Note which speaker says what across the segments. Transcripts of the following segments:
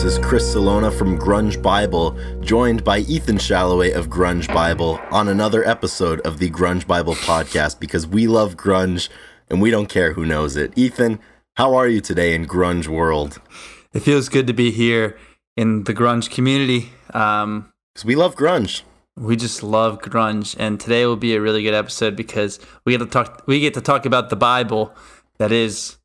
Speaker 1: This is Chris Salona from Grunge Bible, joined by Ethan Shalloway of Grunge Bible on another episode of the Grunge Bible podcast because we love grunge and we don't care who knows it. Ethan, how are you today in grunge world?
Speaker 2: It feels good to be here in the grunge community. Um,
Speaker 1: Because we love grunge.
Speaker 2: we just love grunge, and today will be a really good episode because we get to talk. We get to talk about the Bible, that is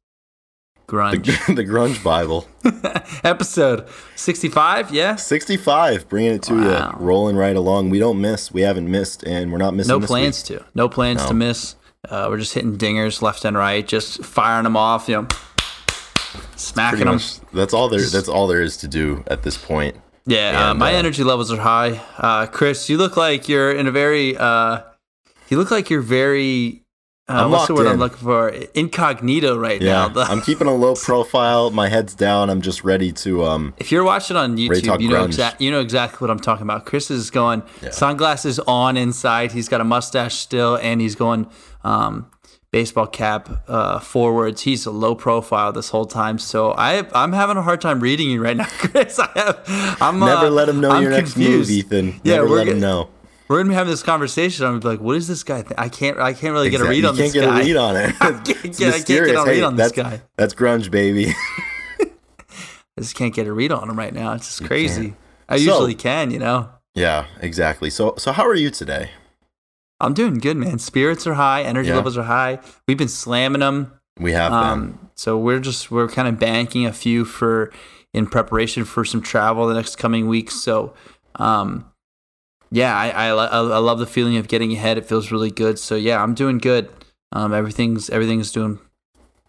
Speaker 2: grunge.
Speaker 1: The, the Grunge Bible.
Speaker 2: episode sixty-five. Yeah,
Speaker 1: 65, bringing it to
Speaker 2: Wow.
Speaker 1: you, rolling right along. We don't miss. We haven't missed, and we're not missing
Speaker 2: no plans
Speaker 1: week.
Speaker 2: to. No plans
Speaker 1: No.
Speaker 2: to miss. Uh, we're just hitting dingers left and right, just firing them off. You know, smacking them.
Speaker 1: much, that's all there. That's all there is to do at this point.
Speaker 2: Yeah, uh, my
Speaker 1: uh,
Speaker 2: energy levels are high. Uh, Chris, you look like you're in a very. Uh, you look like you're very. Uh,
Speaker 1: I'm
Speaker 2: what's the
Speaker 1: locked
Speaker 2: word I'm looking for? Incognito right
Speaker 1: Yeah,
Speaker 2: now.
Speaker 1: I'm keeping a low profile. My head's down. I'm just ready to um
Speaker 2: if you're watching on YouTube,
Speaker 1: talk
Speaker 2: you know
Speaker 1: grunge.
Speaker 2: You know exactly what I'm talking about. Chris is going sunglasses on inside. He's got a mustache still, and he's going um, baseball cap uh, forwards. He's a low profile this whole time. So I I'm having a hard time reading you right now, Chris. I have. I'm
Speaker 1: never
Speaker 2: uh,
Speaker 1: let him know
Speaker 2: I'm
Speaker 1: your next
Speaker 2: confused.
Speaker 1: move, Ethan.
Speaker 2: Yeah,
Speaker 1: never
Speaker 2: we're
Speaker 1: let him know.
Speaker 2: We're gonna be having this conversation. I'm gonna be like, what is this guy? Th- I can't. I can't really get a read on
Speaker 1: you
Speaker 2: this
Speaker 1: can't
Speaker 2: guy.
Speaker 1: get a read on it.
Speaker 2: I can't get- I can't get a read
Speaker 1: Hey,
Speaker 2: on this guy.
Speaker 1: That's grunge, baby.
Speaker 2: I just can't get a read on him right now. It's just crazy. I
Speaker 1: So-
Speaker 2: usually can, you know.
Speaker 1: yeah, exactly. So, so how are you today?
Speaker 2: I'm doing good, man. Spirits are high, energy
Speaker 1: Yeah.
Speaker 2: levels are high. We've been slamming them.
Speaker 1: We have been.
Speaker 2: Um, so we're just we're kind of banking a few for in preparation for some travel the next coming weeks. So, um, yeah, I, I I love the feeling of getting ahead. It feels really good. So yeah, I'm doing good. Um, everything's everything's doing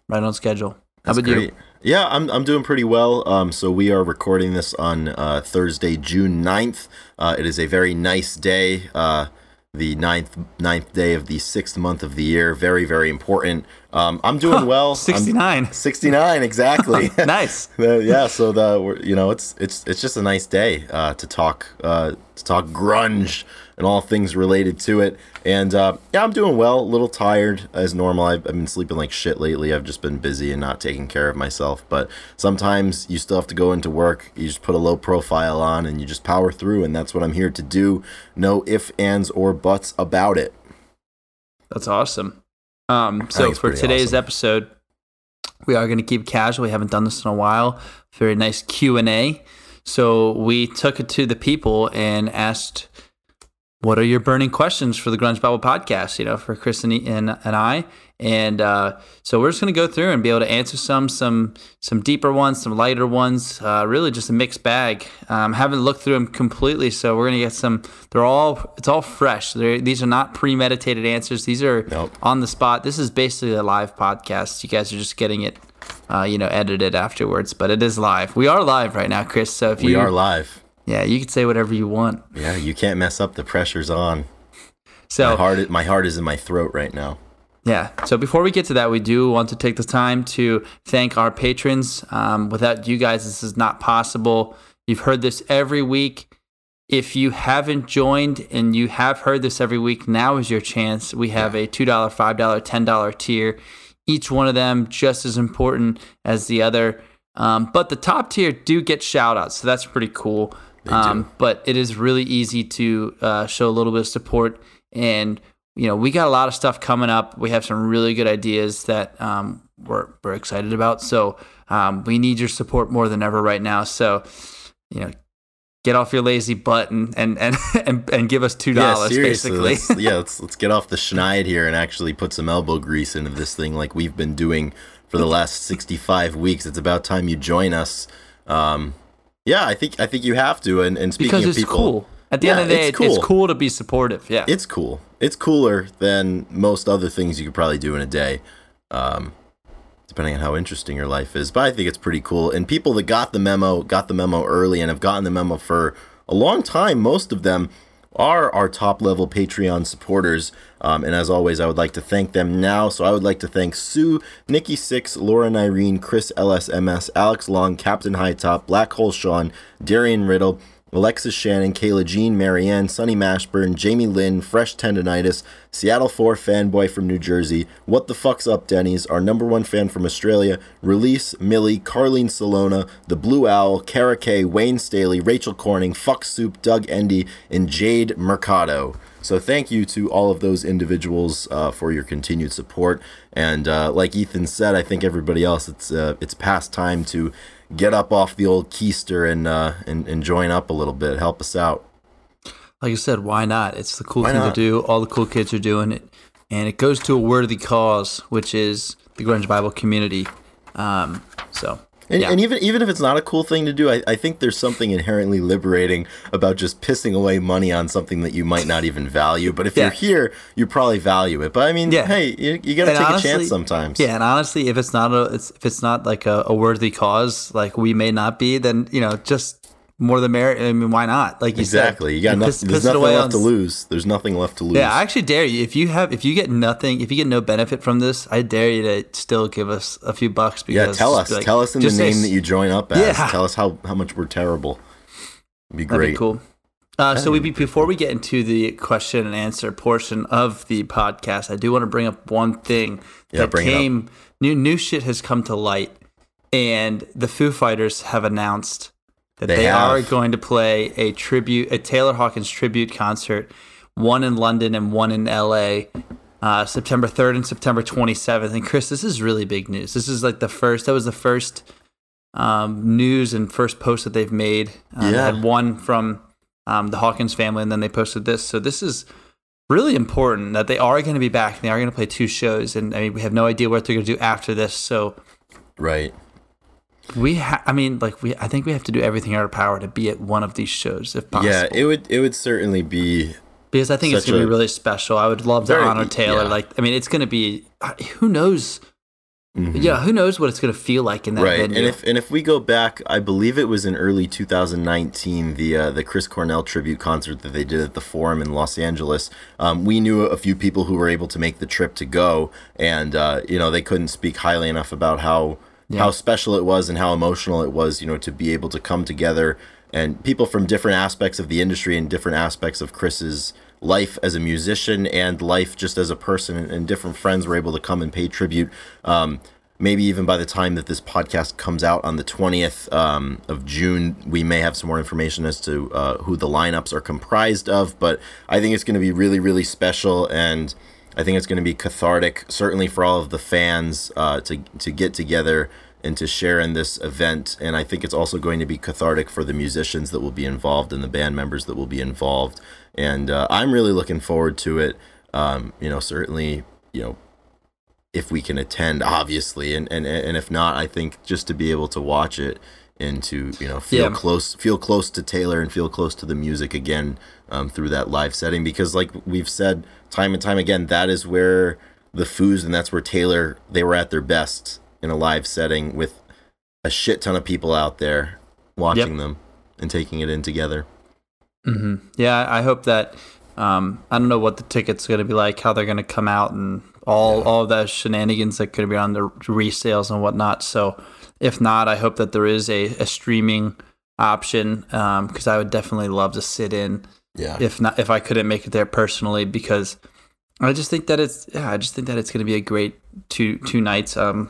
Speaker 2: right on schedule. How
Speaker 1: That's
Speaker 2: about you?
Speaker 1: Yeah, I'm, I'm doing pretty well. Um, so we are recording this on uh, Thursday, June 9th. Uh, it is a very nice day. Uh, the ninth ninth day of the sixth month of the year. Very, very important. Um, I'm doing well. I'm-
Speaker 2: 69.
Speaker 1: 69, exactly.
Speaker 2: nice.
Speaker 1: Yeah, so the you know it's it's it's just a nice day uh, to talk uh, to talk grunge and all things related to it. And uh, yeah, I'm doing well. A little tired as normal. I've, I've been sleeping like shit lately. I've just been busy and not taking care of myself. But sometimes you still have to go into work. You just put a low profile on and you just power through. And that's what I'm here to do. No ifs, ands, or buts about it.
Speaker 2: That's awesome. Um, so for today's
Speaker 1: awesome.
Speaker 2: episode, we are going to keep casual. We haven't done this in a while. Very nice Q and A. So we took it to the people and asked, "What are your burning questions for the Grunge Bible podcast?" You know, for Chris and, and, and I. And uh, so we're just going to go through and be able to answer some, some, some deeper ones, some lighter ones. Uh, really, just a mixed bag. Um, haven't looked through them completely, so we're going to get some. They're all. It's all fresh. They're, these are not premeditated answers. These are
Speaker 1: Nope.
Speaker 2: on the spot. This is basically a live podcast. You guys are just getting it, uh, you know, edited afterwards, but it is live. We are live right now, Chris. So if
Speaker 1: We
Speaker 2: you,
Speaker 1: are live.
Speaker 2: Yeah, you can say whatever you want.
Speaker 1: Yeah, you can't mess up. The pressure's on. My
Speaker 2: So
Speaker 1: heart, my heart is in my throat right now.
Speaker 2: yeah. So before we get to that, we do want to take the time to thank our patrons. Um, without you guys, this is not possible. You've heard this every week. If you haven't joined and you have heard this every week, now is your chance. We have a $2, $5, $10 tier. Each one of them just as important as the other. Um, but the top tier do get shout outs, so that's pretty cool. Um, but it is really easy to uh, show a little bit of support. And, you know, we got a lot of stuff coming up. We have some really good ideas that um, we're, we're excited about. So um, we need your support more than ever right now. So, you know, get off your lazy butt and and and and, and give us two dollars basically.
Speaker 1: Let's, yeah, let's let's get off the schneid here and actually put some elbow grease into this thing, like we've been doing for the last sixty-five weeks. It's about time you join us. Um, yeah, I think I think you have to. And and speaking
Speaker 2: because
Speaker 1: of
Speaker 2: it's
Speaker 1: people,
Speaker 2: cool. At the
Speaker 1: Yeah,
Speaker 2: end of the day,
Speaker 1: it's
Speaker 2: cool. it's cool to be supportive. Yeah.
Speaker 1: it's cool. It's cooler than most other things you could probably do in a day. Um, depending on how interesting your life is. But I think it's pretty cool. And people that got the memo, got the memo early and have gotten the memo for a long time, most of them are our top level Patreon supporters. Um, and as always, I would like to thank them now. So I would like to thank Sue, Nikki Six, Laura Irene, Chris LSMS, Alex Long, Captain High Top, Black Hole Sean, Darian Riddle, Alexis Shannon, Kayla Jean, Marianne, Sunny Mashburn, Jamie Lynn, Fresh Tendonitis, Seattle 4 fanboy from New Jersey, What the Fuck's Up Denny's, our number one fan from Australia, Release, Millie, Carlene Salona, The Blue Owl, Kara K, Wayne Staley, Rachel Corning, Fuck Soup, Doug Endy, and Jade Mercado. So thank you to all of those individuals uh, for your continued support. And uh, like Ethan said, I think everybody else, it's uh, it's past time to get up off the old keister and uh, and, and join up a little bit. Help us out.
Speaker 2: Like I said, why not? It's the cool
Speaker 1: Why
Speaker 2: thing
Speaker 1: not?
Speaker 2: to do. All the cool kids are doing it, and it goes to a worthy cause, which is the Grunge Bible community. Um, so
Speaker 1: And,
Speaker 2: Yeah.
Speaker 1: and even even if it's not a cool thing to do, I, I think there's something inherently liberating about just pissing away money on something that you might not even value. But if
Speaker 2: Yeah.
Speaker 1: you're here, you probably value it. But I mean,
Speaker 2: Yeah.
Speaker 1: hey, you, you got to
Speaker 2: And
Speaker 1: take
Speaker 2: honestly-
Speaker 1: a chance sometimes.
Speaker 2: Yeah, and honestly, if it's not a it's, if it's not like a, a worthy cause, like we may not be, then you know, just more the merit. I mean, why not? Like you
Speaker 1: exactly.
Speaker 2: said,
Speaker 1: You got
Speaker 2: piss-
Speaker 1: nothing. There's
Speaker 2: piss it
Speaker 1: nothing left
Speaker 2: on
Speaker 1: to lose. There's nothing left to lose.
Speaker 2: Yeah, I actually dare you. If you have, if you get nothing, if you get no benefit from this, I dare you to still give us a few bucks.
Speaker 1: Yeah,
Speaker 2: Because
Speaker 1: tell us.
Speaker 2: like,
Speaker 1: tell us in the
Speaker 2: just say
Speaker 1: name
Speaker 2: s-
Speaker 1: that you join up as.
Speaker 2: Yeah.
Speaker 1: Tell us how, how much we're terrible. It'd be
Speaker 2: That'd
Speaker 1: great.
Speaker 2: be cool. Uh, so we be, before we get into the question and answer portion of the podcast, I do want to bring up one thing
Speaker 1: Yeah,
Speaker 2: that
Speaker 1: bring
Speaker 2: came. New new shit has come to light, and the Foo Fighters have announced that
Speaker 1: They
Speaker 2: they, are going to play a tribute, a Taylor Hawkins tribute concert, one in London and one in L.A. Uh, September 3rd and September 27th. And Chris, this is really big news. This is like the first. That was the first um, news and first post that they've made. Um, they
Speaker 1: Yeah.
Speaker 2: had one from um, the Hawkins family, and then they posted this. So this is really important that they are going to be back. And they are going to play two shows, and I mean we have no idea what they're going to do after this. So
Speaker 1: Right.
Speaker 2: We, ha- I mean, like we, I think we have to do everything in our power to be at one of these shows if possible.
Speaker 1: Yeah, it would it would certainly be
Speaker 2: because I think it's going to be really special. I would love to
Speaker 1: Very-
Speaker 2: honor Taylor.
Speaker 1: yeah.
Speaker 2: Like, I mean, it's going to be. Who knows?
Speaker 1: Mhm.
Speaker 2: Yeah, who knows what it's going to feel like in that
Speaker 1: right.
Speaker 2: venue?
Speaker 1: And if and if we go back, I believe it was in early 2019, the uh, the Chris Cornell tribute concert that they did at the Forum in Los Angeles. Um, we knew a few people who were able to make the trip to go, and uh, you know they couldn't speak highly enough about how how special it was and how emotional it was. You know to be able to come together and people from different aspects of the industry and different aspects of Chris's life as a musician and life just as a person and, and different friends were able to come and pay tribute um, maybe even by the time that this podcast comes out on the 20th um, of june we may have some more information as to uh, who the lineups are comprised of but i think it's going to be really really special and i think it's going to be cathartic certainly for all of the fans uh, to, to get together and to share in this event. And I think it's also going to be cathartic for the musicians that will be involved and the band members that will be involved. And uh, I'm really looking forward to it. Um, you know, certainly, you know, if we can attend, obviously, and, and and if not, I think just to be able to watch it and to you know feel
Speaker 2: Yeah.
Speaker 1: close, feel close to Taylor and feel close to the music again um, through that live setting, because like we've said time and time again, that is where the Foos and that's where Taylor they were at their best in a live setting with a shit ton of people out there watching
Speaker 2: Yep.
Speaker 1: them and taking it in together.
Speaker 2: hmm Yeah, I hope that. Um, I don't know what the tickets going to be like, how they're going to come out, and all all of those shenanigans that could be on the resales and whatnot. So, if not, I hope that there is a, a streaming option because I would definitely love to sit in.
Speaker 1: Yeah.
Speaker 2: If not, if I couldn't make it there personally, because I just think that it's yeah, I just think that it's going to be a great two two nights. Um,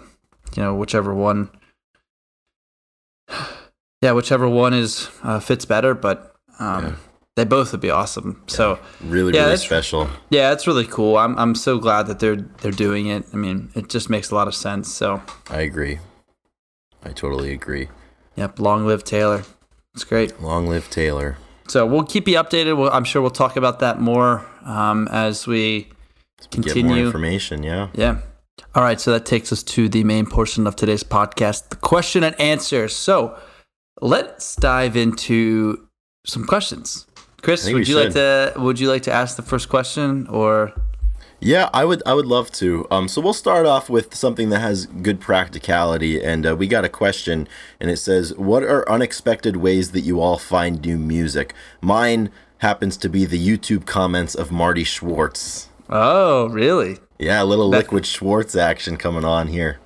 Speaker 2: you know, whichever one. Yeah, whichever one is uh, fits better, but um,
Speaker 1: Yeah.
Speaker 2: they both would be awesome. So
Speaker 1: Really,
Speaker 2: Yeah,
Speaker 1: really special.
Speaker 2: yeah, it's really cool. I'm I'm so glad that they're they're doing it. I mean, it just makes a lot of sense. So
Speaker 1: I agree. I totally agree.
Speaker 2: yep, long live Taylor. It's great.
Speaker 1: Long live Taylor.
Speaker 2: So we'll keep you updated. We'll, I'm sure we'll talk about that more um, as we continue.
Speaker 1: Get more information. Yeah.
Speaker 2: Yeah. All right. So that takes us to the main portion of today's podcast, the question and answer. So let's dive into some questions. Chris, would you like to would you like to ask the first question or
Speaker 1: Yeah, I would. I would love to. Um, so we'll start off with something that has good practicality, and uh, we got a question, and it says, "What are unexpected ways that you all find new music?" Mine happens to be the YouTube comments of Marty Schwartz.
Speaker 2: Oh, really?
Speaker 1: Yeah, a little
Speaker 2: That-
Speaker 1: Liquid Schwartz action coming on here.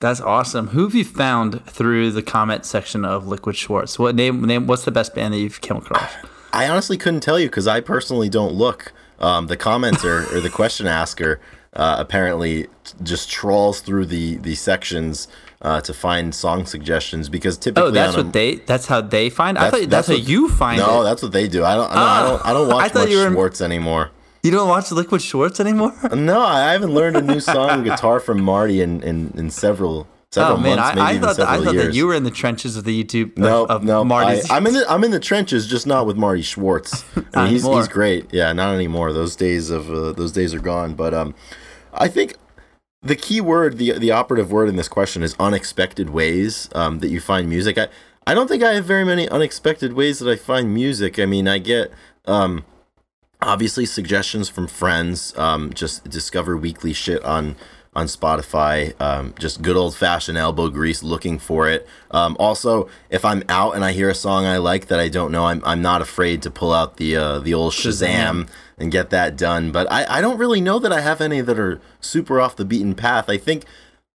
Speaker 2: That's awesome. Who have you found through the comment section of Liquid Schwartz? What name? Name? What's the best band that you've come across?
Speaker 1: I honestly couldn't tell you because I personally don't look. Um, the commenter or the question asker uh, apparently just trawls through the the sections uh, to find song suggestions because typically
Speaker 2: Oh, that's
Speaker 1: a-
Speaker 2: what they. That's how they find. I thought that's,
Speaker 1: that's
Speaker 2: how
Speaker 1: what-
Speaker 2: you find
Speaker 1: no,
Speaker 2: it.
Speaker 1: that's what they do. I don't. No, I don't. I don't
Speaker 2: I
Speaker 1: watch
Speaker 2: thought
Speaker 1: much
Speaker 2: you were-
Speaker 1: Schwartz anymore.
Speaker 2: You don't watch Liquid Schwartz anymore?
Speaker 1: No, I haven't learned a new song guitar from Marty in, in, in several several
Speaker 2: Oh man,
Speaker 1: months, maybe
Speaker 2: I, I
Speaker 1: even
Speaker 2: thought that, I thought
Speaker 1: years.
Speaker 2: that you were in the trenches of the YouTube.
Speaker 1: no,
Speaker 2: of,
Speaker 1: no, I,
Speaker 2: Marty's.
Speaker 1: I'm in the I'm in the trenches, just not with Marty Schwartz. I mean, he's he's great. Yeah, not anymore. Those days of uh, those days are gone. But um, I think the key word, the the operative word in this question is unexpected ways um, that you find music. I I don't think I have very many unexpected ways that I find music. I mean, I get um, obviously suggestions from friends. Um, just discover weekly shit on on Spotify. Um, just good old fashioned elbow grease, looking for it. Um, also, if I'm out and I hear a song I like that I don't know, I'm I'm not afraid to pull out the uh, the old Shazam, and get that done. But I I don't really know that I have any that are super off the beaten path. I think.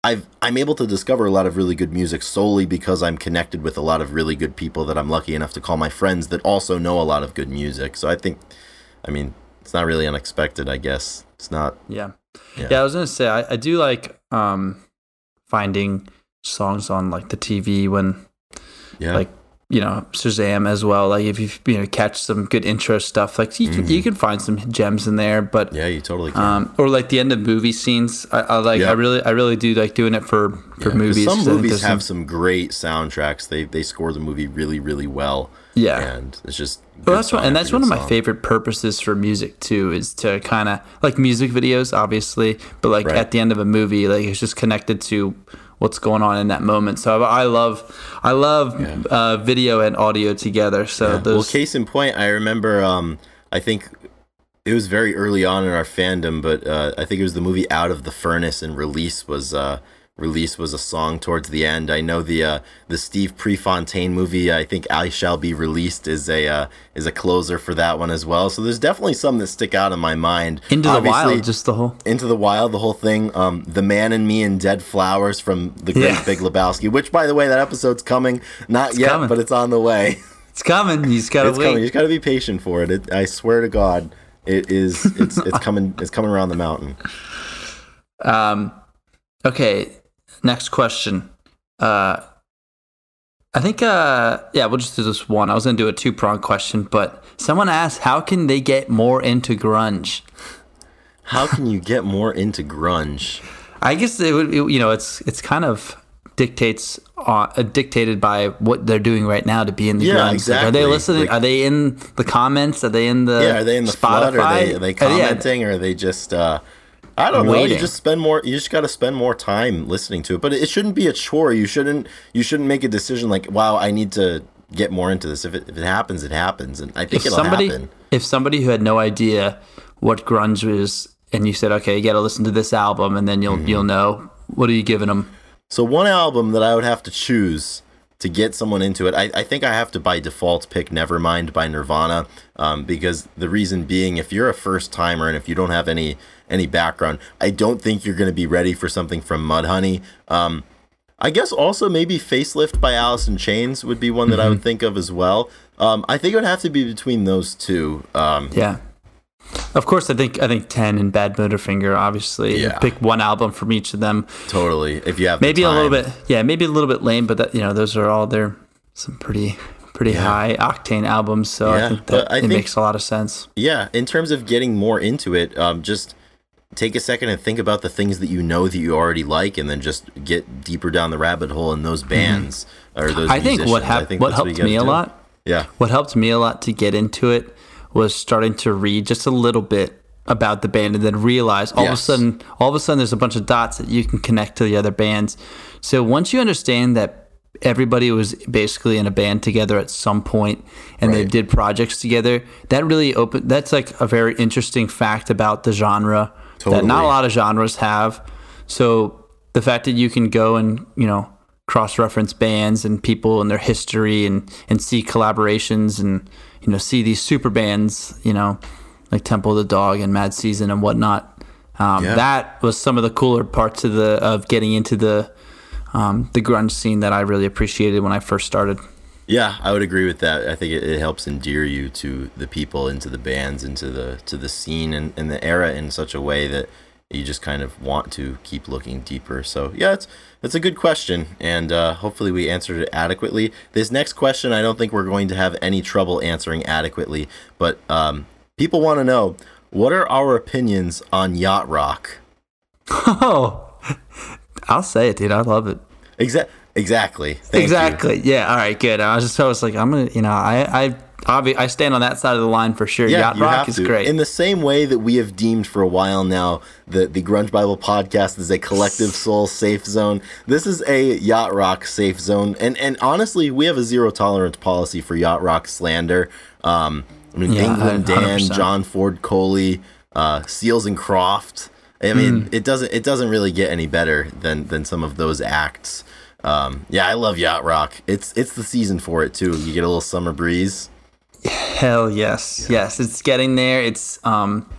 Speaker 1: I've, I'm able to discover a lot of really good music solely because I'm connected with a lot of really good people that I'm lucky enough to call my friends that also know a lot of good music. So I think, I mean, it's not really unexpected, I guess. It's not.
Speaker 2: yeah.
Speaker 1: Yeah.
Speaker 2: yeah, I was gonna say I, I do like um finding songs on like the TV when
Speaker 1: Yeah.
Speaker 2: like you know Shazam as well. Like if you you know catch some good intro stuff, like you can, you can find some gems in there. But
Speaker 1: Mm-hmm. yeah, you totally can.
Speaker 2: um, or like the end of movie scenes, I, I like.
Speaker 1: Yeah.
Speaker 2: I really I really do like doing it for for
Speaker 1: Yeah,
Speaker 2: movies.
Speaker 1: Some movies have some great soundtracks. They they score the movie really really well.
Speaker 2: Yeah.
Speaker 1: and it's just.
Speaker 2: Well, that's one, and that's one of my
Speaker 1: song.
Speaker 2: favorite purposes for music too, is to kind of like music videos, obviously, but like
Speaker 1: Right.
Speaker 2: at the end of a movie, like it's just connected to what's going on in that moment. So I love, I love uh, video and audio together. So
Speaker 1: well,
Speaker 2: those,
Speaker 1: case in point, I remember. Um, I think it was very early on in our fandom, but uh, I think it was the movie Out of the Furnace, and release was uh, release was a song towards the end. I know the uh, the Steve Prefontaine movie. I think I Shall Be Released is a uh, is a closer for that one as well. So there's definitely some that stick out in my mind.
Speaker 2: into the wild, just the whole.
Speaker 1: into the Wild, the whole thing. Um, the Man in Me and Dead Flowers from the Great
Speaker 2: Yeah.
Speaker 1: Big Lebowski. Which, by the way, that episode's coming. Not yet,
Speaker 2: coming.
Speaker 1: but it's on the way.
Speaker 2: It's coming. You just gotta
Speaker 1: it's
Speaker 2: wait.
Speaker 1: coming. You just got to be patient for it. it. I swear to God, it is. It's it's coming. It's coming around the mountain.
Speaker 2: Um, okay, next question. Uh, I think, uh, yeah, we'll just do this one. I was going to do a two prong question, but someone asked, how can they get more into grunge?
Speaker 1: How can you get more into grunge?
Speaker 2: I guess it would, it- you know, it's it's kind of dictates uh, dictated by what they're doing right now to be in the
Speaker 1: Yeah,
Speaker 2: grunge. Like, are they listening?
Speaker 1: Like-
Speaker 2: are they in the comments? Are they in the
Speaker 1: Yeah, are they in the
Speaker 2: Spotify?
Speaker 1: flood? Are they are they
Speaker 2: Uh, yeah.
Speaker 1: commenting? Or are they just? Uh, I don't know. You just spend more. You just got to spend more time listening to it. But it shouldn't be a chore. You shouldn't. You shouldn't make a decision like, "Wow, I need to get more into this." If it if it happens, it happens, and I think
Speaker 2: if
Speaker 1: it'll
Speaker 2: somebody
Speaker 1: happen.
Speaker 2: if somebody who had no idea what grunge was and you said okay you got to listen to this album and then you'll
Speaker 1: Mm-hmm.
Speaker 2: you'll know what are you giving them
Speaker 1: So one album that I would have to choose to get someone into it, I, I think I have to by default pick Nevermind by Nirvana, um, because the reason being, if you're a first timer and if you don't have any any background, I don't think you're going to be ready for something from Mudhoney. Um, I guess also maybe Facelift by Alice in Chains would be one that I would think of as well. Um, I think it would have to be between those two. Um,
Speaker 2: yeah of course i think i think 10 and Badmotorfinger obviously
Speaker 1: Yeah.
Speaker 2: pick one album from each of them
Speaker 1: totally. If you have
Speaker 2: maybe a little bit yeah maybe a little bit lame but that you know those are all they're some pretty pretty high octane albums so
Speaker 1: Yeah,
Speaker 2: i think that
Speaker 1: I
Speaker 2: it
Speaker 1: think-
Speaker 2: makes a lot of sense
Speaker 1: Yeah, in terms of getting more into it, um, just take a second and think about the things that you know that you already like, and then just get deeper down the rabbit hole in those bands or those.
Speaker 2: Mm-hmm. i think what
Speaker 1: musicians. I think
Speaker 2: what helped
Speaker 1: you
Speaker 2: me a
Speaker 1: do.
Speaker 2: lot
Speaker 1: Yeah,
Speaker 2: what helped me a lot to get into it was starting to read just a little bit about the band and then realize all of a sudden all of a sudden there's a bunch of dots that you can connect to the other bands so once you understand that everybody was basically in a band together at some point and they did projects together that really opened that's like a very interesting fact about the genre that not a lot of genres have so the fact that you can go and you know cross-reference bands and people and their history and and see collaborations and you know see these super bands you know like Temple of the Dog and Mad Season and whatnot. Um,
Speaker 1: Yeah.
Speaker 2: That was some of the cooler parts of the of getting into the um, the grunge scene that I really appreciated when I first started.
Speaker 1: Yeah, I would agree with that. I think it, it helps endear you to the people, into the bands, into the to the scene and, and the era in such a way that you just kind of want to keep looking deeper. So yeah, it's it's a good question, and uh, hopefully we answered it adequately. This next question, I don't think we're going to have any trouble answering adequately, but um, people want to know what are our opinions on yacht rock.
Speaker 2: Oh, I'll say it, dude. I love it.
Speaker 1: Exactly. Exactly. Thank
Speaker 2: exactly. You. Yeah. All right. Good. I was just I was like, I'm gonna, you know, I I obvi- I stand on that side of the line for sure. Yeah, Yacht Rock is
Speaker 1: to.
Speaker 2: great.
Speaker 1: In the same way that we have deemed for a while now that the Grunge Bible podcast is a collective soul safe zone. This is a Yacht Rock safe zone, and and honestly, we have a zero tolerance policy for Yacht Rock slander. Um, I mean, yeah, England Dan, John Ford Coley, uh, Seals and Croft. I mean, mm. it doesn't it doesn't really get any better than than some of those acts. Um, yeah, I love yacht rock. It's it's the season for it too. You get a little summer breeze.
Speaker 2: Hell yes, yeah. yes. It's getting there. It's um,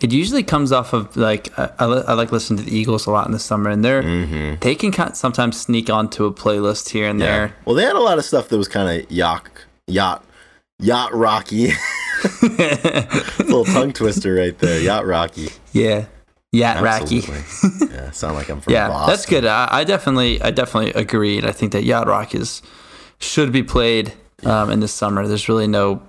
Speaker 2: it usually comes off of like I, I, I like listening to the Eagles a lot in the summer, and they're mm-hmm. they can kind of sometimes sneak onto a playlist here and yeah. there.
Speaker 1: Well, they had a lot of stuff that was kind of yacht yacht yacht rocky. little tongue twister right there, yacht rocky.
Speaker 2: Yeah. Yeah, Rocky.
Speaker 1: yeah, sound like I'm from
Speaker 2: yeah,
Speaker 1: Boston.
Speaker 2: that's good. I, I, definitely, I definitely agreed. I think that Yacht Rock is should be played um, in the summer. There's really no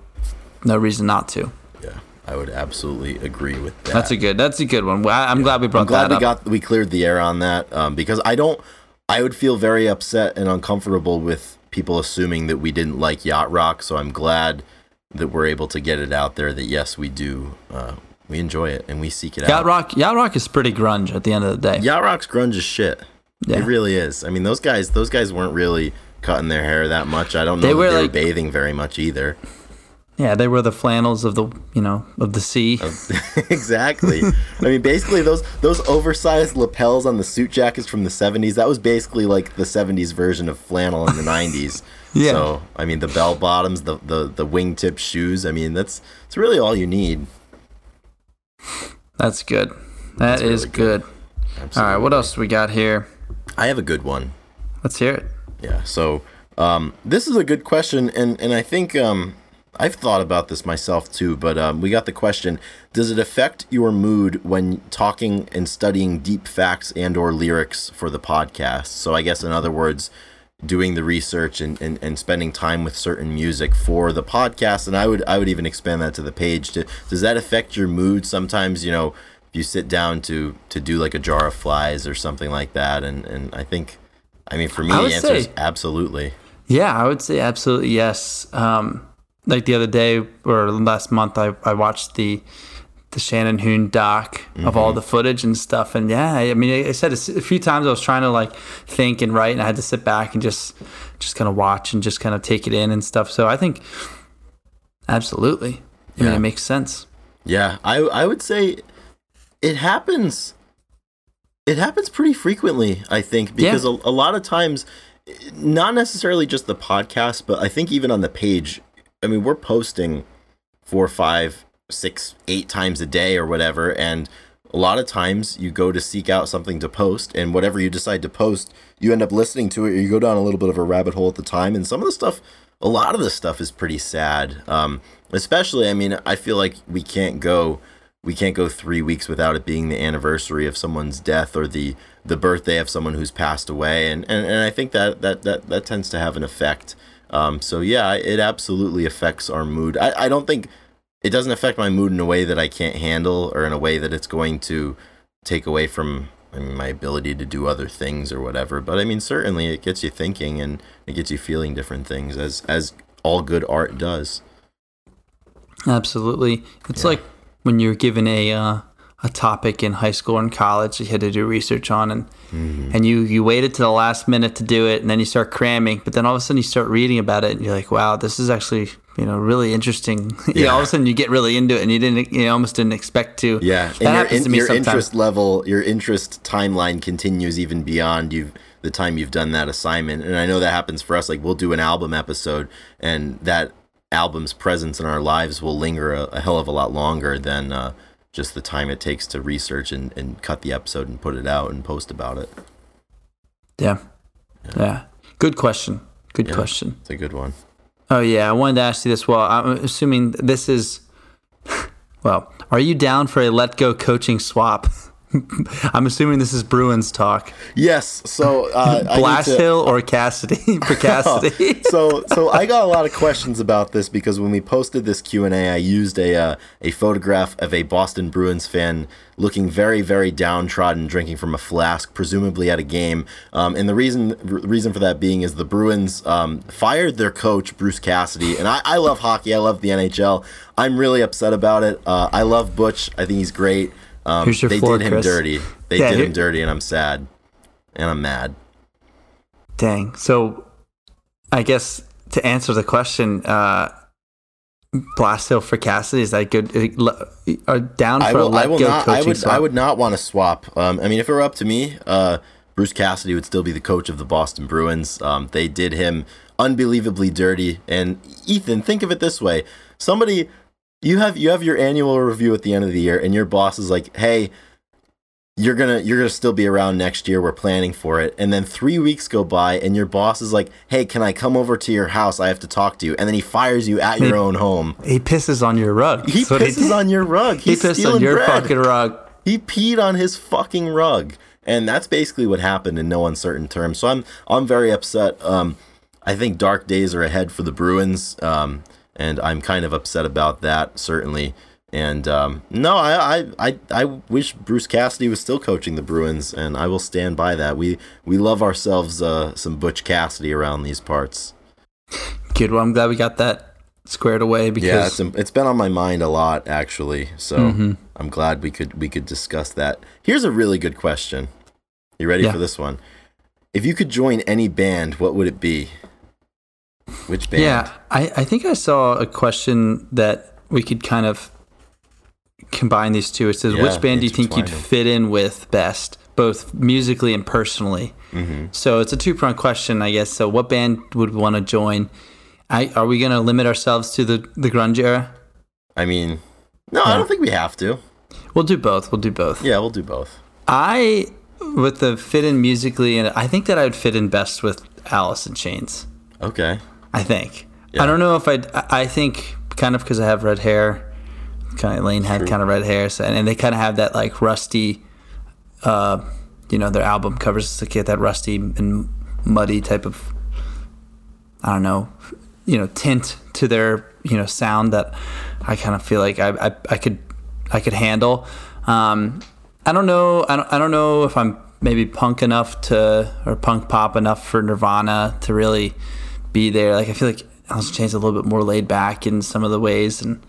Speaker 2: no reason not to.
Speaker 1: Yeah, I would absolutely agree with that.
Speaker 2: That's a good. That's a good one. I, am yeah. glad we brought I'm glad
Speaker 1: we
Speaker 2: up.
Speaker 1: got we cleared the air on that um, because I don't. I would feel very upset and uncomfortable with people assuming that we didn't like Yacht Rock. So I'm glad that we're able to get it out there that yes, we do. Uh, we enjoy it and we seek it
Speaker 2: Yacht
Speaker 1: out.
Speaker 2: Rock, Yacht Rock is pretty grunge at the end of the day.
Speaker 1: Yacht Rock's grunge is shit. Yeah. It really is. I mean, those guys, those guys weren't really cutting their hair that much. I don't know they were, they like, were bathing very much either.
Speaker 2: Yeah, they were the flannels of the you know of the sea.
Speaker 1: exactly. I mean, basically those those oversized lapels on the suit jackets from the '70s. That was basically like the '70s version of flannel in the '90s. yeah. So I mean, the bell bottoms, the the the wingtip shoes. I mean, that's it's really all you need.
Speaker 2: That's good. That That's is really good. good. All right, what else we got here?
Speaker 1: I have a good one.
Speaker 2: Let's hear it.
Speaker 1: Yeah. So um, this is a good question, and and I think um, I've thought about this myself too. But um, we got the question: Does it affect your mood when talking and studying deep facts and or lyrics for the podcast? So I guess in other words, doing the research and, and, and spending time with certain music for the podcast and i would i would even expand that to the page. To, does that affect your mood sometimes? You know if you sit down to to do like a jar of flies or something like that and and i think i mean for me the answer is absolutely.
Speaker 2: Yeah i would say absolutely yes. Um like the other day or last month i, I watched the the Shannon Hoon doc mm-hmm. of all mm-hmm. the footage and stuff. And yeah, I mean, I said a few times I was trying to like think and write, and I had to sit back and just just kind of watch and just kind of take it in and stuff. So I think absolutely. I yeah. mean, it makes sense.
Speaker 1: Yeah, I I would say it happens. It happens pretty frequently, I think, because yeah. a, a lot of times, not necessarily just the podcast, but I think even on the page. I mean, we're posting four, five, six, eight times a day or whatever. And a lot of times you go to seek out something to post, and whatever you decide to post, you end up listening to it, or you go down a little bit of a rabbit hole at the time. And some of the stuff, a lot of the stuff is pretty sad. Um, especially, I mean, I feel like we can't go. We can't go three weeks without it being the anniversary of someone's death or the, the birthday of someone who's passed away, and, and, and I think that, that, that, that tends to have an effect. Um, so yeah, it absolutely affects our mood. I, I don't think it doesn't affect my mood in a way that I can't handle or in a way that it's going to take away from I mean, my ability to do other things or whatever. But I mean, certainly it gets you thinking and it gets you feeling different things as as all good art does.
Speaker 2: Absolutely, it's yeah. like when you're given a uh, a topic in high school and college you had to do research on and mm-hmm. and you you waited to the last minute to do it and then you start cramming but then all of a sudden you start reading about it and you're like wow this is actually you know really interesting yeah, all of a sudden you get really into it and you didn't you almost didn't expect to
Speaker 1: yeah that and happens your, in, to me your sometimes. interest level your interest timeline continues even beyond you the time you've done that assignment and i know that happens for us like we'll do an album episode and that album's presence in our lives will linger a, a hell of a lot longer than uh, just the time it takes to research and, and cut the episode and put it out and post about it.
Speaker 2: Yeah. Yeah. Good question. Good question.
Speaker 1: It's a good one.
Speaker 2: Oh yeah, I wanted to ask you this. Well, I'm assuming this is. Well, are you down for a let go coaching swap? I'm assuming this is Bruins talk.
Speaker 1: Yes. So uh,
Speaker 2: Blast
Speaker 1: to-
Speaker 2: Hill or Cassidy for Cassidy.
Speaker 1: so so I got a lot of questions about this because when we posted this Q and A, I used a uh, a photograph of a Boston Bruins fan looking very very downtrodden, drinking from a flask, presumably at a game. Um, and the reason reason for that being is the Bruins um, fired their coach Bruce Cassidy, and I, I love hockey, I love the NHL. I'm really upset about it. Uh, I love Butch. I think he's great. Um,
Speaker 2: Here's your
Speaker 1: they
Speaker 2: floor,
Speaker 1: did him
Speaker 2: Chris.
Speaker 1: dirty. They
Speaker 2: Yeah,
Speaker 1: did
Speaker 2: here-
Speaker 1: him dirty, and I'm sad, and I'm mad.
Speaker 2: Dang. So, I guess to answer the question, uh, Blashill for Cassidy is that good? Are down for
Speaker 1: I
Speaker 2: a
Speaker 1: will. I
Speaker 2: let
Speaker 1: will
Speaker 2: go
Speaker 1: not. I
Speaker 2: coaching
Speaker 1: would.
Speaker 2: swap?
Speaker 1: I would not want to swap. Um, I mean, if it were up to me, uh, Bruce Cassidy would still be the coach of the Boston Bruins. Um, they did him unbelievably dirty. And Ethan, think of it this way: somebody, you have you have your annual review at the end of the year, and your boss is like, "Hey, you're gonna you're gonna still be around next year. We're planning for it." And then three weeks go by, and your boss is like, "Hey, can I come over to your house? I have to talk to you." And then he fires you at your own home.
Speaker 2: He pisses on your rug.
Speaker 1: He
Speaker 2: what
Speaker 1: pisses on your rug.
Speaker 2: He
Speaker 1: He's
Speaker 2: pissed on your
Speaker 1: bread.
Speaker 2: fucking rug.
Speaker 1: He peed on his fucking rug, and that's basically what happened in no uncertain terms. So I'm I'm very upset. Um, I think dark days are ahead for the Bruins, um, and I'm kind of upset about that certainly. And um, no, I, I I I wish Bruce Cassidy was still coaching the Bruins, and I will stand by that. We we love ourselves uh, some Butch Cassidy around these parts.
Speaker 2: Good. Well, I'm glad we got that squared away because
Speaker 1: Yeah, it's, it's been on my mind a lot actually. So I'm glad we could we could discuss that. Here's a really good question. You ready
Speaker 2: Yeah.
Speaker 1: for this one? If you could join any band, what would it be? Which band?
Speaker 2: Yeah, I, I think I saw a question that we could kind of combine these two. It says,
Speaker 1: Yeah,
Speaker 2: which band do you think you'd fit in with best, both musically and personally?
Speaker 1: Mm-hmm.
Speaker 2: So it's a two pronged question, I guess. So, what band would we want to join? I, are we going to limit ourselves to the, the grunge era?
Speaker 1: I mean, no, I don't think we have to.
Speaker 2: We'll do both. We'll do both.
Speaker 1: Yeah, we'll do both.
Speaker 2: I, with the fit in musically, and I think that I would fit in best with Alice in Chains.
Speaker 1: Okay.
Speaker 2: I think.
Speaker 1: Yeah.
Speaker 2: I don't know if I I think kind of because I have red hair, kind of Lane had
Speaker 1: True.
Speaker 2: kind of red hair, so, and they kind of have that like rusty, uh, you know, their album covers to get that rusty and muddy type of, I don't know, you know, tint to their you know sound that I kind of feel like I, I, I could I could handle. Um, I don't know. I don't, I don't know if I'm maybe punk enough to or punk pop enough for Nirvana to really be there. Like I feel like Alice in Chains is a little bit more laid back in some of the ways, and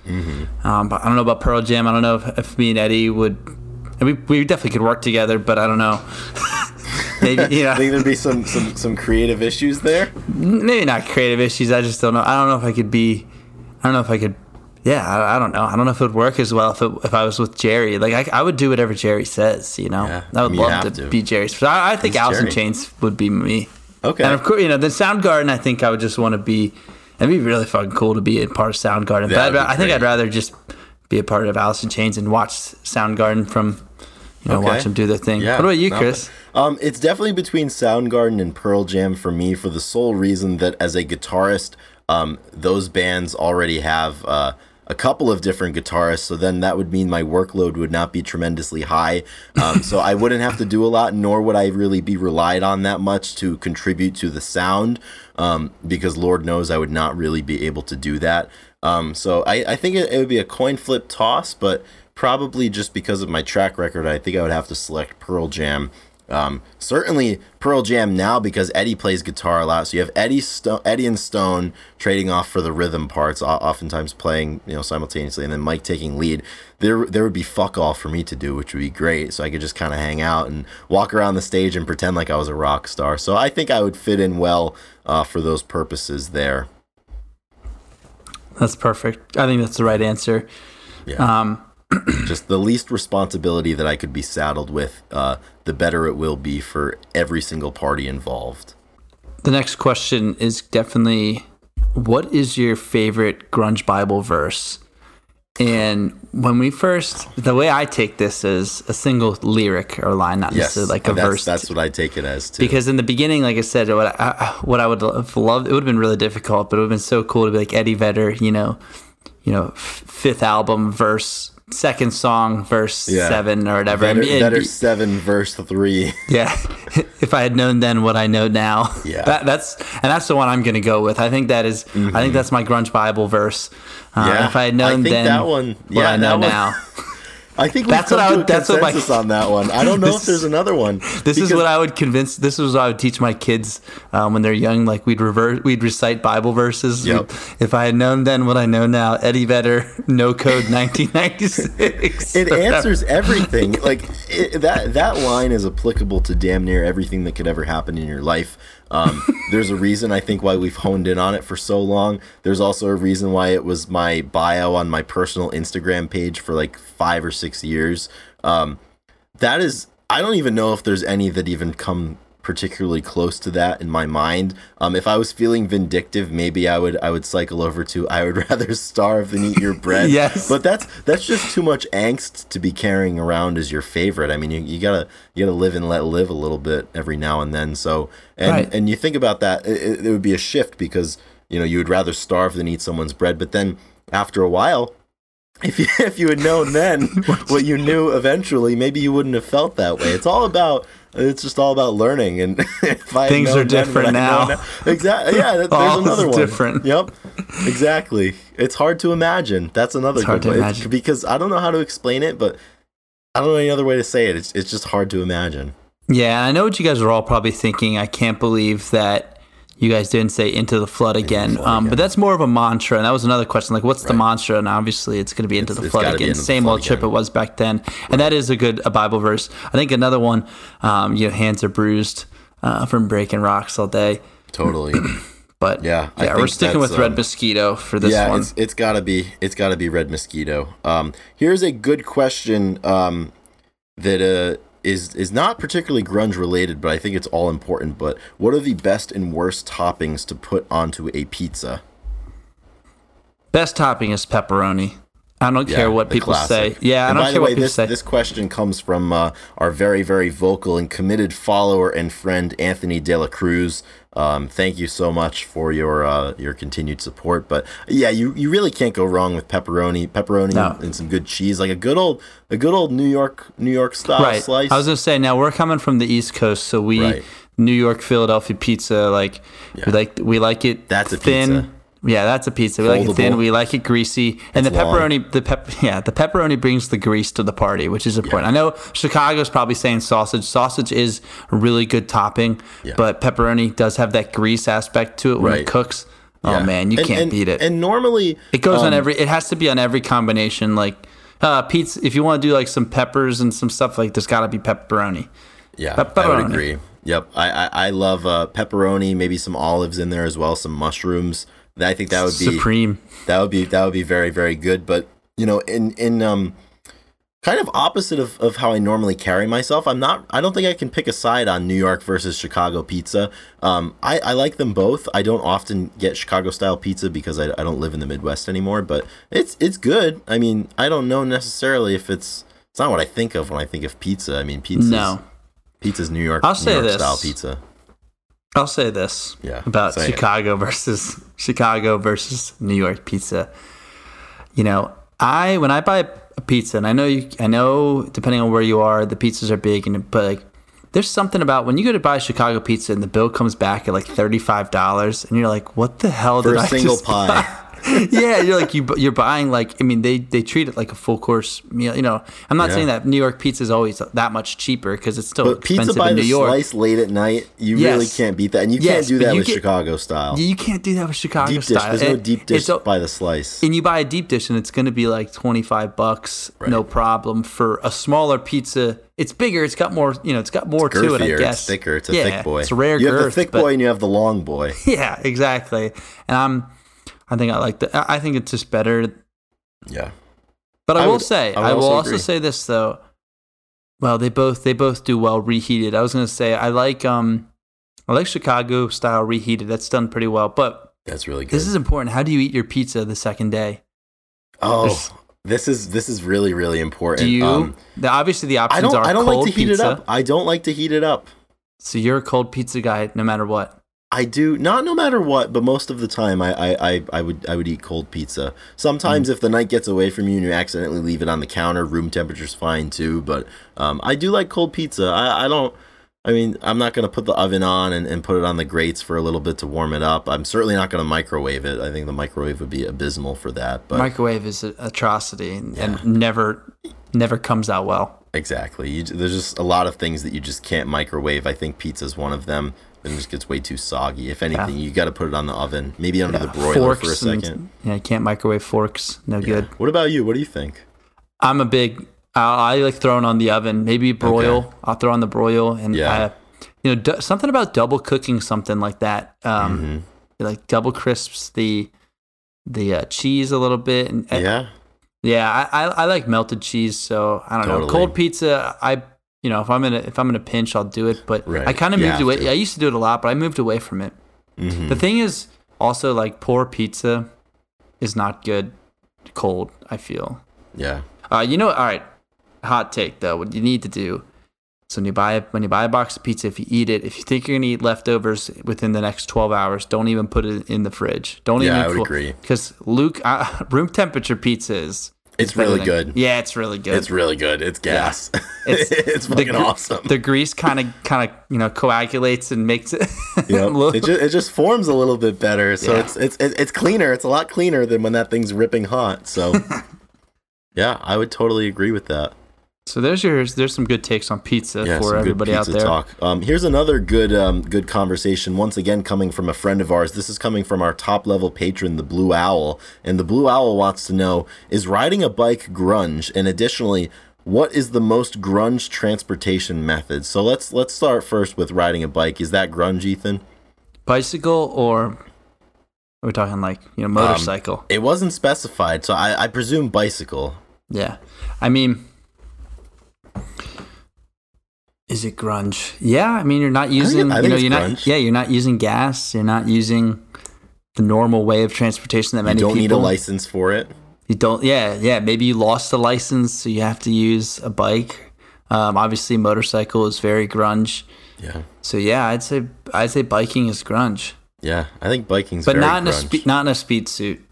Speaker 2: um, but I don't know about Pearl Jam. I don't know if, if me and Eddie would. We, we definitely could work together, but I don't know. maybe you
Speaker 1: I think there'd be some some some creative issues there.
Speaker 2: maybe not creative issues. I just don't know. I don't know if I could be. I don't know if I could. Yeah, I, I don't know. I don't know if it would work as well if it, if I was with Jerry. Like I, I would do whatever Jerry says. You know,
Speaker 1: Yeah,
Speaker 2: I would
Speaker 1: you
Speaker 2: love to,
Speaker 1: to.
Speaker 2: be Jerry's. I, I think
Speaker 1: He's
Speaker 2: Alice in Chains would be me.
Speaker 1: Okay.
Speaker 2: And of course, you know, then Soundgarden. I think I would just want to be. It'd be really fucking cool to be a part of Soundgarden.
Speaker 1: That
Speaker 2: But
Speaker 1: would
Speaker 2: I'd,
Speaker 1: be
Speaker 2: I think I'd rather just be a part of Alice in Chains and watch Soundgarden from, you know,
Speaker 1: Okay.
Speaker 2: watch them do their thing.
Speaker 1: Yeah.
Speaker 2: What about you, Chris?
Speaker 1: Um, it's definitely between Soundgarden and Pearl Jam for me, for the sole reason that as a guitarist, um, those bands already have uh, a couple of different guitarists. So then that would mean my workload would not be tremendously high. Um, so I wouldn't have to do a lot, nor would I really be relied on that much to contribute to the sound. Um, because Lord knows I would not really be able to do that. Um, so I, I think it, it would be a coin flip toss, but probably just because of my track record, I think I would have to select Pearl Jam. Um, certainly Pearl Jam now because Eddie plays guitar a lot. So you have Eddie, Sto- Eddie and Stone trading off for the rhythm parts, oftentimes playing you know simultaneously, and then Mike taking lead. There there would be fuck all for me to do, which would be great. So I could just kind of hang out and walk around the stage and pretend like I was a rock star. So I think I would fit in well uh, for those purposes there.
Speaker 2: That's perfect. I think that's the right answer.
Speaker 1: Yeah.
Speaker 2: Um,
Speaker 1: just the least responsibility that I could be saddled with, uh, the better it will be for every single party involved.
Speaker 2: the next question is definitely, what is your favorite grunge Bible verse? And when we first, the way I take this is a single lyric or line, not
Speaker 1: Yes,
Speaker 2: necessarily like a
Speaker 1: that's,
Speaker 2: verse.
Speaker 1: That's what I take it as too.
Speaker 2: because in the beginning, like I said, what I, what I would have loved, it would have been really difficult, but it would have been so cool to be like Eddie Vedder, you know, you know, fifth album verse, second song verse
Speaker 1: Yeah.
Speaker 2: seven or whatever.
Speaker 1: better,
Speaker 2: And it'd
Speaker 1: better
Speaker 2: be-
Speaker 1: seven verse three.
Speaker 2: yeah. if I had known then what I know now.
Speaker 1: Yeah.
Speaker 2: That, that's and that's the one I'm going to go with. I think that is- I think that's my grunge Bible verse. Uh,
Speaker 1: Mm-hmm. Yeah,
Speaker 2: If I had
Speaker 1: I
Speaker 2: known
Speaker 1: think
Speaker 2: then
Speaker 1: that one-
Speaker 2: what
Speaker 1: yeah,
Speaker 2: I know now.
Speaker 1: I think we've
Speaker 2: That's what I would-
Speaker 1: a
Speaker 2: that's what my-
Speaker 1: consensus on that one. I don't know
Speaker 2: This-
Speaker 1: if there's another one.
Speaker 2: This is what I would convince. This is what I would teach my kids um, when they're young. Like we'd reverse, we'd recite Bible verses.
Speaker 1: Yep.
Speaker 2: If I had known then what I know now, Eddie Vedder, No Code, 1996.
Speaker 1: it answers everything. Like it, that that line is applicable to damn near everything that could ever happen in your life. Um, there's a reason I think why we've honed in on it for so long. There's also a reason why it was my bio on my personal Instagram page for like five or six years. Um, that is, I don't even know if there's any that even come particularly close to that in my mind. Um, if I was feeling vindictive, maybe I would I would cycle over to I would rather starve than eat your bread.
Speaker 2: Yes.
Speaker 1: but that's that's just too much angst to be carrying around as your favorite. I mean, you, you gotta you gotta live and let live a little bit every now and then. So and
Speaker 2: Right.
Speaker 1: and you think about that, it, it- would be a shift because you know you would rather starve than eat someone's bread. But then after a while, if you if you had known then what you knew eventually, maybe you wouldn't have felt that way. It's all about it's just all about learning. And if I
Speaker 2: Things are different
Speaker 1: I know
Speaker 2: now.
Speaker 1: exactly. Yeah, that- there's another one.
Speaker 2: different.
Speaker 1: Yep, exactly. It's hard to imagine. That's another
Speaker 2: hard
Speaker 1: good
Speaker 2: to
Speaker 1: one. It's-
Speaker 2: imagine.
Speaker 1: because I don't know how to explain it, but I don't know any other way to say it. It's it's just hard to imagine.
Speaker 2: Yeah, I know what you guys are all probably thinking. I can't believe that you guys didn't say "Into the Flood" again.
Speaker 1: Flood
Speaker 2: um,
Speaker 1: again.
Speaker 2: But that's more of a mantra, and that was another question. Like, what's the
Speaker 1: Right.
Speaker 2: mantra? And obviously, it's going to be "Into
Speaker 1: It's-
Speaker 2: the Flood" again.
Speaker 1: The
Speaker 2: Same
Speaker 1: Flood
Speaker 2: old
Speaker 1: again.
Speaker 2: it was back then, and that is a good a Bible verse. I think another one, um, you know, hands are bruised uh, from breaking rocks all day.
Speaker 1: Totally.
Speaker 2: But
Speaker 1: Yeah,
Speaker 2: yeah, we're sticking with Red
Speaker 1: um,
Speaker 2: Mosquito for this
Speaker 1: yeah,
Speaker 2: one.
Speaker 1: it's it's gotta be it's gotta be red mosquito. Um, here's a good question um, that uh, is is not particularly grunge related, but I think it's all important. But what are the best and worst toppings to put onto a pizza?
Speaker 2: Best topping is pepperoni. I don't care what people
Speaker 1: classic.
Speaker 2: say. Yeah, I
Speaker 1: And
Speaker 2: don't
Speaker 1: by
Speaker 2: care
Speaker 1: the
Speaker 2: what
Speaker 1: way,
Speaker 2: people
Speaker 1: this
Speaker 2: say.
Speaker 1: this question comes from uh, our very very vocal and committed follower and friend Anthony De La Cruz. Um, thank you so much for your uh, your continued support. But yeah, you, you really can't go wrong with pepperoni, pepperoni
Speaker 2: No.
Speaker 1: and some good cheese, like a good old a good old New York New York style
Speaker 2: right.
Speaker 1: slice.
Speaker 2: I was gonna say now we're coming from the East Coast, so we
Speaker 1: Right.
Speaker 2: New York Philadelphia pizza like we like we like it
Speaker 1: That's a
Speaker 2: thin.
Speaker 1: pizza.
Speaker 2: Yeah, that's a pizza. We like it thin. We like it greasy, and the
Speaker 1: It's long.
Speaker 2: pepperoni. The pep, yeah, the pepperoni brings the grease to the party, which is important. I know Chicago's probably saying sausage. Sausage is a really good topping,
Speaker 1: Yeah.
Speaker 2: but pepperoni does have that grease aspect to it when
Speaker 1: Right.
Speaker 2: it cooks. Oh
Speaker 1: Yeah.
Speaker 2: man, you
Speaker 1: And-
Speaker 2: can't
Speaker 1: and-
Speaker 2: beat it.
Speaker 1: And normally
Speaker 2: It goes on
Speaker 1: um,
Speaker 2: every. It has to be on every combination. Like uh, pizza. If you want to do like some peppers and some stuff, like there's got to be pepperoni.
Speaker 1: Yeah,
Speaker 2: pepperoni.
Speaker 1: I would agree. Yep, I I, I love uh, pepperoni, maybe some olives in there as well, some mushrooms. I think that would be
Speaker 2: Supreme.
Speaker 1: that would be that would be very very good. But you know, in in um, kind of opposite of, of how I normally carry myself, I'm not. I don't think I can pick a side on New York versus Chicago pizza. Um, I I like them both. I don't often get Chicago style pizza because I, I don't live in the Midwest anymore. But it's it's good. I mean, I don't know necessarily if it's it's not what I think of when I think of pizza. I mean, pizza.
Speaker 2: No.
Speaker 1: Pizza's New York,
Speaker 2: I'll
Speaker 1: New
Speaker 2: say
Speaker 1: York
Speaker 2: this.
Speaker 1: style pizza.
Speaker 2: I'll say this
Speaker 1: Yeah,
Speaker 2: about
Speaker 1: say it.
Speaker 2: Chicago versus Chicago versus New York pizza. You know, I when I buy a pizza, and I know you, I know depending on where you are, the pizzas are big, and but like, there's something about when you go to buy Chicago pizza and the bill comes back at like thirty five dollars, and you're like, what the hell
Speaker 1: For
Speaker 2: did
Speaker 1: a
Speaker 2: I
Speaker 1: single
Speaker 2: just
Speaker 1: pie.
Speaker 2: buy? yeah, you're like you you're buying like I mean they they treat it like a full course meal. You know, I'm not
Speaker 1: Yeah.
Speaker 2: saying that New York pizza is always that much cheaper because it's still
Speaker 1: But pizza
Speaker 2: expensive
Speaker 1: by
Speaker 2: in
Speaker 1: the
Speaker 2: York.
Speaker 1: slice late at night, you
Speaker 2: Yes.
Speaker 1: really can't beat that. And you
Speaker 2: Yes,
Speaker 1: can't do that with
Speaker 2: get-
Speaker 1: Chicago style.
Speaker 2: You can't do that with Chicago
Speaker 1: deep dish.
Speaker 2: style.
Speaker 1: There's no deep dish
Speaker 2: it's a-
Speaker 1: by the slice.
Speaker 2: and you buy a deep dish and it's going to be like 25 bucks no problem for a smaller pizza it's bigger it's got more you know it's got more to it i guess
Speaker 1: it's thicker. It's a
Speaker 2: yeah,
Speaker 1: thick boy.
Speaker 2: it's a rare
Speaker 1: You have the thick
Speaker 2: but-
Speaker 1: boy and you have the long boy.
Speaker 2: yeah exactly and i'm i think i like the i I think it's just better
Speaker 1: Yeah.
Speaker 2: but i,
Speaker 1: I
Speaker 2: will
Speaker 1: would-
Speaker 2: say
Speaker 1: I
Speaker 2: i will
Speaker 1: also
Speaker 2: also say this though well they both they both do well reheated i was going to say i like um i like chicago style reheated that's done pretty well but
Speaker 1: That's really good.
Speaker 2: this is important how do you eat your pizza the second day
Speaker 1: oh,
Speaker 2: there's-
Speaker 1: This is this is really really important.
Speaker 2: Do you?
Speaker 1: Um,
Speaker 2: the, obviously, the
Speaker 1: I
Speaker 2: options
Speaker 1: don't
Speaker 2: are
Speaker 1: I don't
Speaker 2: cold
Speaker 1: like to heat
Speaker 2: pizza.
Speaker 1: it up. I don't like to heat it up.
Speaker 2: So you're a cold pizza guy, no matter what.
Speaker 1: I do not no matter what, but most of the time I I, I, I would I would eat cold pizza. Sometimes if the night gets away from you and you accidentally leave it on the counter, room temperature's fine too. But um, I do like cold pizza. I, I don't. I mean, I'm not gonna put the oven on and, and put it on the grates for a little bit to warm it up. I'm certainly not gonna microwave it. I think the microwave would be abysmal for that. But
Speaker 2: Microwave is an atrocity and, and never, never comes out well.
Speaker 1: Exactly. You, there's just a lot of things that you just can't microwave. I think pizza's one of them. Then it just gets way too soggy. If anything, you got to put it on the oven, maybe under the broiler for a
Speaker 2: and-
Speaker 1: second.
Speaker 2: yeah, you can't microwave forks. No good.
Speaker 1: What about you? What do you think?
Speaker 2: I'm a big. I, I like throwing on the oven. Maybe broil.
Speaker 1: Okay.
Speaker 2: I'll throw on the broil and
Speaker 1: Yeah.
Speaker 2: uh, you know d- something about double cooking something like that. Um,
Speaker 1: Mm-hmm.
Speaker 2: like double crisps the the uh, cheese a little bit and and-
Speaker 1: Yeah.
Speaker 2: yeah. I, I I like melted cheese. So I don't know. Cold pizza. I you know if I'm in a if I'm in a pinch I'll do it. But
Speaker 1: Right.
Speaker 2: I kind of moved away.
Speaker 1: to.
Speaker 2: I used to do it a lot, but I moved away from it.
Speaker 1: Mhm.
Speaker 2: The thing is also like poor pizza is not good cold. I feel.
Speaker 1: Yeah.
Speaker 2: Uh, you know, all right. Hot take though. What you need to do. So when you buy when you buy a box of pizza, if you eat it, if you think you're gonna eat leftovers within the next 12 hours, don't even put it in the fridge. Don't
Speaker 1: Yeah,
Speaker 2: even.
Speaker 1: I would agree.
Speaker 2: Because Luke, uh, room temperature pizza is.
Speaker 1: It's really good.
Speaker 2: Yeah, it's really good.
Speaker 1: It's really good. It's gas.
Speaker 2: It's-
Speaker 1: It's, fucking
Speaker 2: gr-
Speaker 1: awesome.
Speaker 2: The grease kind of kind of you know coagulates and makes it.
Speaker 1: Yep.
Speaker 2: look-
Speaker 1: it, just, it just forms a little bit better. So
Speaker 2: Yeah.
Speaker 1: it's it's it's cleaner. It's a lot cleaner than when that thing's ripping hot. So yeah, I would totally agree with that.
Speaker 2: So there's your there's some good takes on pizza
Speaker 1: Yeah,
Speaker 2: for everybody out there.
Speaker 1: Talk. Um, here's another good um, good conversation. Once again, coming from a friend of ours. This is coming from our top level patron, the Blue Owl. And the Blue Owl wants to know: Is riding a bike grunge? And additionally, what is the most grunge transportation method? So let's let's start first with riding a bike. Is that grunge, Ethan?
Speaker 2: Bicycle or are we talking like you know motorcycle?
Speaker 1: It wasn't specified, so I, I presume bicycle.
Speaker 2: Yeah. I mean, is it grunge? Yeah. I mean, you're not using,
Speaker 1: I
Speaker 2: you
Speaker 1: think
Speaker 2: know, you're
Speaker 1: grunge.
Speaker 2: not, yeah, you're not using gas. You're not using the normal way of transportation that many people You
Speaker 1: don't
Speaker 2: people.
Speaker 1: need a license for it.
Speaker 2: You don't, yeah, yeah. Maybe you lost the license, so you have to use a bike. Um, obviously, motorcycle is very grunge.
Speaker 1: Yeah,
Speaker 2: So yeah, I'd say I'd say biking is grunge,
Speaker 1: yeah. I think biking's
Speaker 2: but not in a
Speaker 1: grunge.
Speaker 2: spe- not in a speed suit.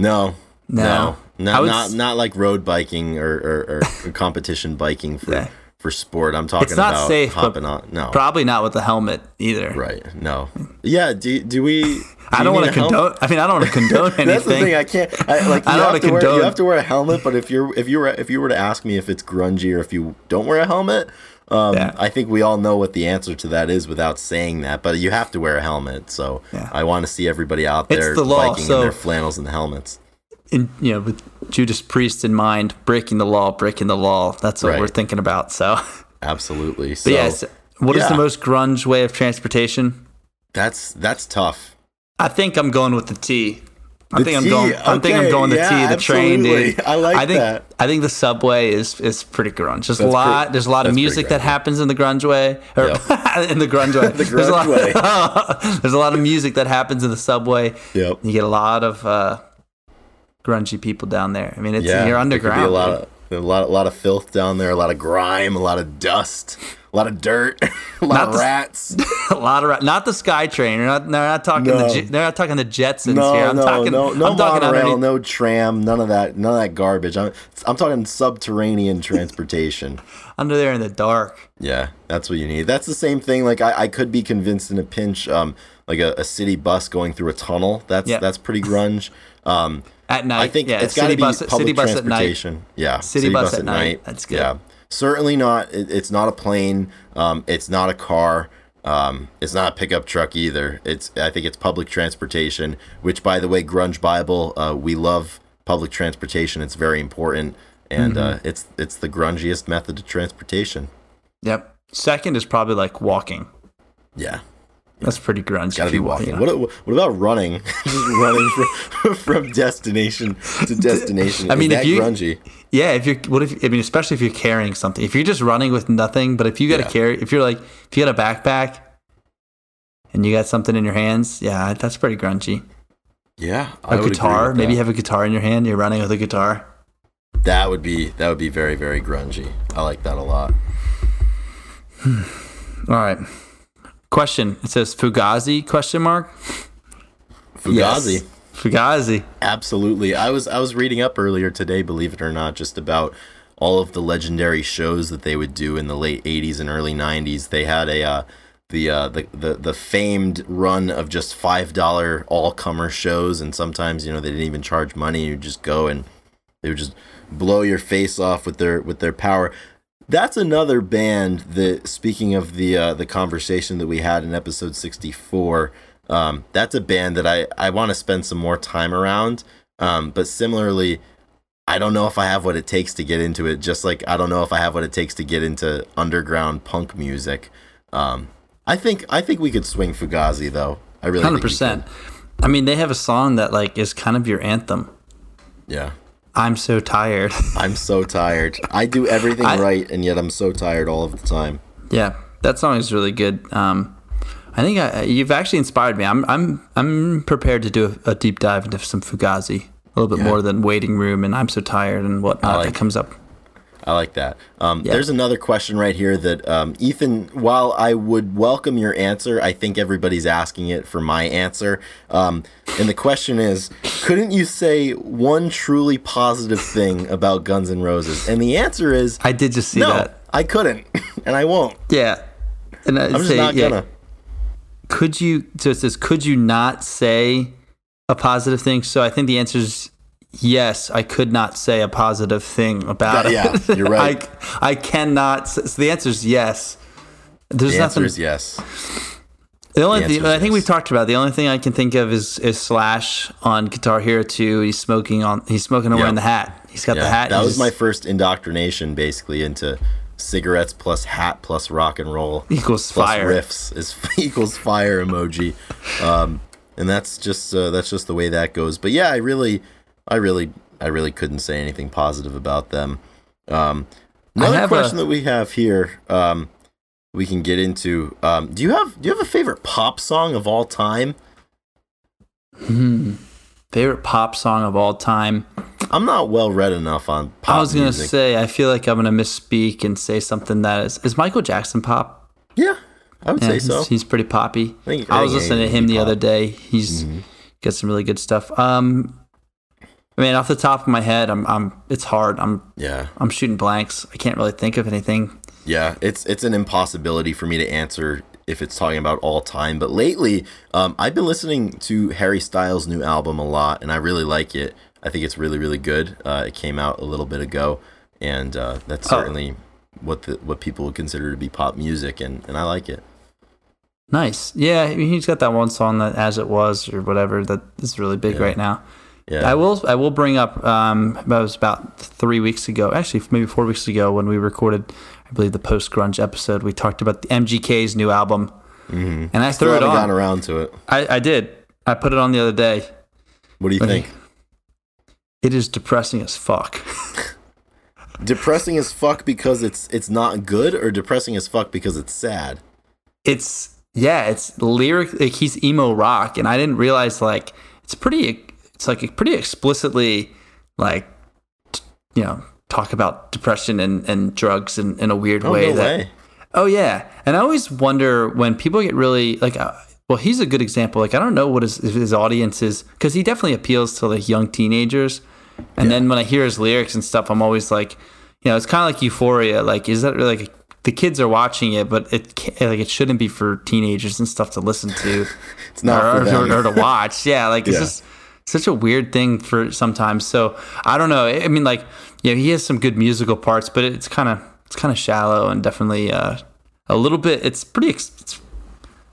Speaker 1: No,
Speaker 2: No,
Speaker 1: no,
Speaker 2: I
Speaker 1: not
Speaker 2: would
Speaker 1: not not like road biking or, or, or competition biking for
Speaker 2: Yeah.
Speaker 1: for sport. I'm talking
Speaker 2: It's not
Speaker 1: about
Speaker 2: safe,
Speaker 1: hopping on. No,
Speaker 2: Probably not with the helmet either.
Speaker 1: right? No. Yeah. Do do we? do
Speaker 2: I don't want to condone. I mean, I don't want to condone anything.
Speaker 1: That's the thing. I can't. I, like you
Speaker 2: I don't
Speaker 1: have
Speaker 2: wanna
Speaker 1: to wear. You have to wear a helmet. But if you're if you were if you were to ask me if it's grungy or if you don't wear a helmet, um,
Speaker 2: Yeah.
Speaker 1: I think we all know what the answer to that is without saying that. But you have to wear a helmet. So
Speaker 2: Yeah.
Speaker 1: I want to see everybody out
Speaker 2: It's
Speaker 1: there
Speaker 2: the law,
Speaker 1: biking
Speaker 2: so-
Speaker 1: in their flannels and helmets.
Speaker 2: In you know with Judas Priest in mind, breaking the law, breaking the law. That's what
Speaker 1: Right.
Speaker 2: we're thinking about. So,
Speaker 1: Absolutely. So
Speaker 2: but yes, what is
Speaker 1: yeah.
Speaker 2: the most grunge way of transportation?
Speaker 1: that's that's tough.
Speaker 2: I think I'm going with the T. I
Speaker 1: The
Speaker 2: think I'm going. I think I'm going the
Speaker 1: yeah,
Speaker 2: T, the train, dude.
Speaker 1: I like
Speaker 2: I think,
Speaker 1: that.
Speaker 2: I think the subway is is pretty grunge. There's a lot.
Speaker 1: pretty-
Speaker 2: there's a lot of music that happens in the grunge way, or in the grunge way.
Speaker 1: The
Speaker 2: there's a lot,
Speaker 1: way.
Speaker 2: there's a lot of music that happens in the subway.
Speaker 1: Yep.
Speaker 2: You get a lot of uh, grungy people down there. I mean, it's
Speaker 1: Yeah.
Speaker 2: you're underground.
Speaker 1: Be a lot of a lot, a lot of filth down there, a lot of grime, a lot of dust, a lot of dirt, a lot
Speaker 2: Not
Speaker 1: of
Speaker 2: the-
Speaker 1: rats.
Speaker 2: a lot of ra- not the SkyTrain. They're not. They're not talking
Speaker 1: No.
Speaker 2: the. They're not talking the Jetsons
Speaker 1: No,
Speaker 2: here. I'm
Speaker 1: no,
Speaker 2: talking.
Speaker 1: no, no
Speaker 2: I'm talking
Speaker 1: monorail, no tram, none of that, none of that garbage. I'm, I'm talking subterranean transportation.
Speaker 2: under there in the dark.
Speaker 1: Yeah, that's what you need. That's the same thing. Like I, I could be convinced in a pinch, um, like a, a city bus going through a tunnel. That's
Speaker 2: Yeah.
Speaker 1: that's pretty grunge. Um,
Speaker 2: At night,
Speaker 1: I think
Speaker 2: yeah,
Speaker 1: it's got to
Speaker 2: city
Speaker 1: be
Speaker 2: bus,
Speaker 1: public
Speaker 2: city bus at night.
Speaker 1: transportation. Yeah,
Speaker 2: City bus at night. That's good.
Speaker 1: Yeah, certainly not. It, it's not a plane. Um, it's not a car. Um, it's not a pickup truck either. It's I think it's public transportation. Which, by the way, Grunge Bible, uh, we love public transportation. It's very important, and
Speaker 2: Mm-hmm.
Speaker 1: uh, it's it's the grungiest method of transportation.
Speaker 2: Yep. Second is probably like walking.
Speaker 1: Yeah,
Speaker 2: That's pretty grunge.
Speaker 1: gotta be walking.
Speaker 2: you know.
Speaker 1: What what about running? Just running from, from destination to destination.
Speaker 2: I mean,
Speaker 1: Is
Speaker 2: if you-
Speaker 1: grungy.
Speaker 2: Yeah, if you're what if I mean, especially if you're carrying something. If you're just running with nothing, but if you got to
Speaker 1: Yeah.
Speaker 2: carry, if you're like, if you got a backpack and you got something in your hands, yeah, that's pretty grungy.
Speaker 1: Yeah,
Speaker 2: A
Speaker 1: I would agree
Speaker 2: guitar, maybe you have a guitar in your hand. You're running with a guitar.
Speaker 1: That would be that would be very very grungy. I like that a lot. Hmm.
Speaker 2: All right. Question. It says Fugazi question mark.
Speaker 1: Fugazi.
Speaker 2: Yes. Fugazi.
Speaker 1: Absolutely. I was I was reading up earlier today, believe it or not, just about all of the legendary shows that they would do in the late 80s and early 90s. They had a uh, the, uh, the the the famed run of just five dollar all comer shows, and sometimes you know they didn't even charge money. You just go and they would just blow your face off with their with their power. That's another band that, speaking of the uh, the conversation that we had in episode sixty four, um, that's a band that I I want to spend some more time around. Um, but similarly, I don't know if I have what it takes to get into it. Just like I don't know if I have what it takes to get into underground punk music. Um, I think I think we could swing Fugazi though. I really
Speaker 2: hundred percent. I mean, they have a song that like is kind of your anthem.
Speaker 1: Yeah.
Speaker 2: I'm so tired.
Speaker 1: I'm so tired. I do everything I, right, and yet I'm so tired all of the time.
Speaker 2: Yeah, that song is really good. Um, I think I, you've actually inspired me. I'm I'm I'm prepared to do a, a deep dive into some Fugazi, a little bit yeah. more than Waiting Room and I'm so tired and whatnot like, that comes up.
Speaker 1: I like that. Um, yeah. There's another question right here that um, Ethan. While I would welcome your answer, I think everybody's asking it for my answer. Um, and the question is, couldn't you say one truly positive thing about Guns N' Roses? And the answer is,
Speaker 2: I did just see
Speaker 1: no,
Speaker 2: that.
Speaker 1: I couldn't, and I won't.
Speaker 2: Yeah,
Speaker 1: and I am just not yeah. gonna.
Speaker 2: Could you? So it says, could you not say a positive thing? So I think the answer is yes, I could not say a positive thing about it.
Speaker 1: Yeah, you're right.
Speaker 2: I, I cannot. So the answer is yes.
Speaker 1: There's the nothing. Is yes.
Speaker 2: The only the thing I think yes. we've talked about. The only thing I can think of is is Slash on Guitar Hero 2. He's smoking on. He's smoking and yep. wearing the hat. He's got yeah, the hat.
Speaker 1: That was just, my first indoctrination, basically, into cigarettes plus hat plus rock and roll
Speaker 2: equals fire
Speaker 1: riffs is equals fire emoji. Um, and that's just uh, that's just the way that goes. But yeah, I really I really, I really couldn't say anything positive about them. Um, another question a... that we have here, um, we can get into. Um, do you have do you have a favorite pop song of all time?
Speaker 2: Hmm. Favorite pop song of all time.
Speaker 1: I'm not well read enough on pop.
Speaker 2: I was gonna
Speaker 1: music.
Speaker 2: say I feel like I'm gonna misspeak and say something that is is Michael Jackson pop.
Speaker 1: Yeah, I would yeah, say so.
Speaker 2: He's, he's pretty poppy. I, think, I, I was listening to him the pop. other day. He's mm-hmm. got some really good stuff. Um, I mean, off the top of my head, I'm, I'm, it's hard. I'm,
Speaker 1: yeah,
Speaker 2: I'm shooting blanks. I can't really think of anything.
Speaker 1: Yeah, it's, it's an impossibility for me to answer if it's talking about all time. But lately, um, I've been listening to Harry Styles' new album a lot, and I really like it. I think it's really, really good. Uh, it came out a little bit ago, and uh, that's oh. certainly oh. what the, what people would consider to be pop music, and, and I like it.
Speaker 2: Nice, yeah. I mean, he's got that one song that "As It Was" or whatever that is really big yeah. right now. Yeah. I will. I will bring up. Um, it was about three weeks ago, actually, maybe four weeks ago, when we recorded, I believe, the post grunge episode. We talked about the MGK's new album,
Speaker 1: mm-hmm.
Speaker 2: and I threw Still
Speaker 1: it
Speaker 2: on.
Speaker 1: Gotten around to it.
Speaker 2: I, I did. I put it on the other day.
Speaker 1: What do you think?
Speaker 2: It is depressing as fuck.
Speaker 1: depressing as fuck because it's it's not good, or depressing as fuck because it's sad.
Speaker 2: It's yeah. It's lyric. Like he's emo rock, and I didn't realize like it's pretty it's like pretty explicitly like you know talk about depression and, and drugs in, in a weird
Speaker 1: oh,
Speaker 2: way
Speaker 1: no
Speaker 2: that
Speaker 1: way.
Speaker 2: oh yeah and i always wonder when people get really like uh, well he's a good example like i don't know what his, his audience is because he definitely appeals to like young teenagers and yeah. then when i hear his lyrics and stuff i'm always like you know it's kind of like euphoria like is that really like the kids are watching it, but it like it shouldn't be for teenagers and stuff to listen to.
Speaker 1: it's not
Speaker 2: or, or, or, to watch. Yeah, like it's just such a weird thing for sometimes. So I don't know. I mean, like, yeah, he has some good musical parts, but it's kind of it's kind of shallow and definitely uh, a little bit. It's pretty. It's,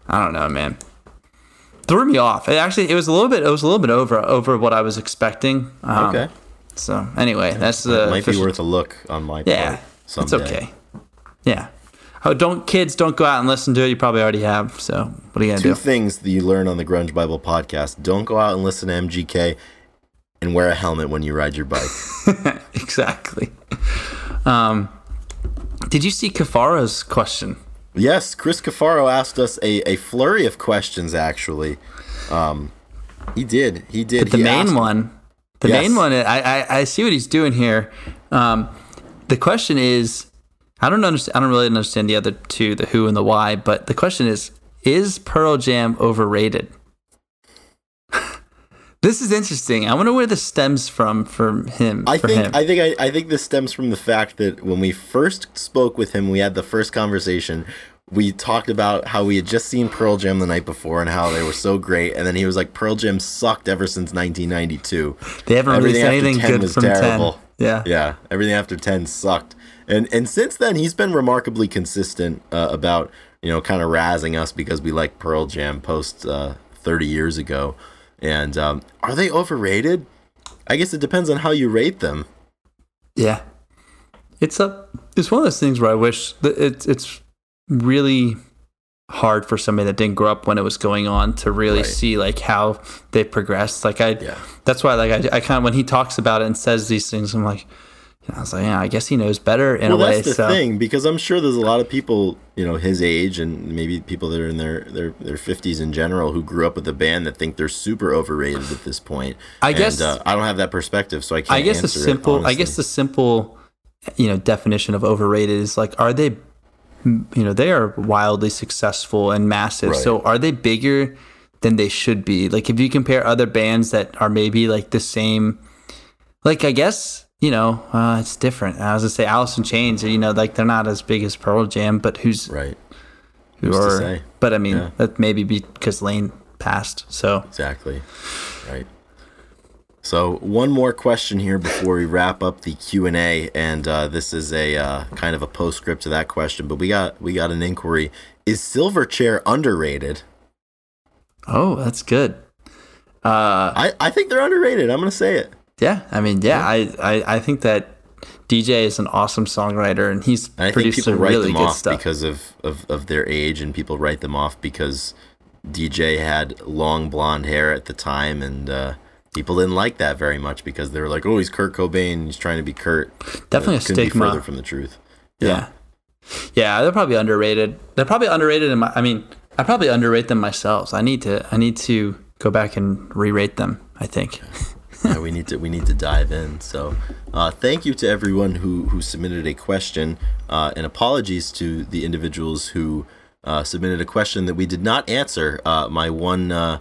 Speaker 2: I don't know, man. Threw me off. It actually, it was a little bit. It was a little bit over over what I was expecting. Um, okay. So anyway, that's
Speaker 1: the. might be worth a look on my
Speaker 2: yeah, it's okay. Yeah. Oh, don't kids don't go out and listen to it. You probably already have. So what are you gonna
Speaker 1: Two
Speaker 2: do?
Speaker 1: Things that you learn on the Grunge Bible podcast: don't go out and listen to MGK, and wear a helmet when you ride your bike.
Speaker 2: exactly. Um, did you see Cafaro's question?
Speaker 1: Yes, Chris Cafaro asked us a, a flurry of questions. Actually, um, he did. He did.
Speaker 2: But the
Speaker 1: he
Speaker 2: main one, the yes. main one. I, I I see what he's doing here. Um, the question is, I don't understand. I don't really understand the other two, the who and the why. But the question is, is Pearl Jam overrated? this is interesting. I wonder where this stems from from him.
Speaker 1: I
Speaker 2: for
Speaker 1: think
Speaker 2: him.
Speaker 1: I think I, I think this stems from the fact that when we first spoke with him, we had the first conversation. We talked about how we had just seen Pearl Jam the night before and how they were so great, and then he was like, "Pearl Jam sucked ever since 1992.
Speaker 2: they haven't
Speaker 1: everything
Speaker 2: released anything
Speaker 1: 10
Speaker 2: good
Speaker 1: was
Speaker 2: from
Speaker 1: terrible.
Speaker 2: ten. Yeah.
Speaker 1: Yeah, everything after 10 sucked. And and since then he's been remarkably consistent uh, about, you know, kind of razzing us because we like Pearl Jam post uh, 30 years ago. And um, are they overrated? I guess it depends on how you rate them.
Speaker 2: Yeah, it's a it's one of those things where I wish that it's it's really hard for somebody that didn't grow up when it was going on to really
Speaker 1: Right.
Speaker 2: see like how they progressed. Like I,
Speaker 1: Yeah.
Speaker 2: that's why like I, I kind of when he talks about it and says these things, I'm like, I was like, yeah, I guess he knows better in
Speaker 1: well,
Speaker 2: a way.
Speaker 1: that's the
Speaker 2: so
Speaker 1: thing because I'm sure there's a lot of people, you know, his age and maybe people that are in their their their 50s in general who grew up with a band that think they're super overrated at this point.
Speaker 2: I
Speaker 1: And,
Speaker 2: guess-
Speaker 1: uh, I don't have that perspective, so I can't.
Speaker 2: I guess the
Speaker 1: answer it,
Speaker 2: simple, I guess the simple, you know, definition of overrated is like, are they, you know, they are wildly successful and massive.
Speaker 1: Right.
Speaker 2: So are they bigger than they should be? Like if you compare other bands that are maybe like the same, like I guess you know, uh, it's different. I was gonna say Alice in Chains, you know, like they're not as big as Pearl Jam, but who's
Speaker 1: right.
Speaker 2: who
Speaker 1: who's to
Speaker 2: are?
Speaker 1: say?
Speaker 2: But I mean,
Speaker 1: Yeah.
Speaker 2: that maybe because Lane passed. So
Speaker 1: Exactly. Right. So one more question here before we wrap up the Q and A, and uh, this is a uh, kind of a postscript to that question. But we got we got an inquiry: Is Silverchair underrated?
Speaker 2: oh, that's good. Uh,
Speaker 1: I, I think they're underrated. I'm gonna say it.
Speaker 2: Yeah, I mean, yeah, I, I, I think that DJ is an awesome songwriter, and he's
Speaker 1: And I think people write
Speaker 2: really
Speaker 1: them off
Speaker 2: stuff.
Speaker 1: because of, of of their age, and people write them off because DJ had long blonde hair at the time, and uh, people didn't like that very much because they were like, "Oh, he's Kurt Cobain. He's trying to be Kurt."
Speaker 2: Definitely a stigma.
Speaker 1: further from the truth.
Speaker 2: yeah. yeah, they're probably underrated. They're probably underrated. In my, I mean, I probably underrate them myself. I need to, I need to go back and re-rate them. I think.
Speaker 1: Yeah, we need to we need to dive in. So, uh, thank you to everyone who who submitted a question, uh, and apologies to the individuals who uh, submitted a question that we did not answer. Uh, my one uh,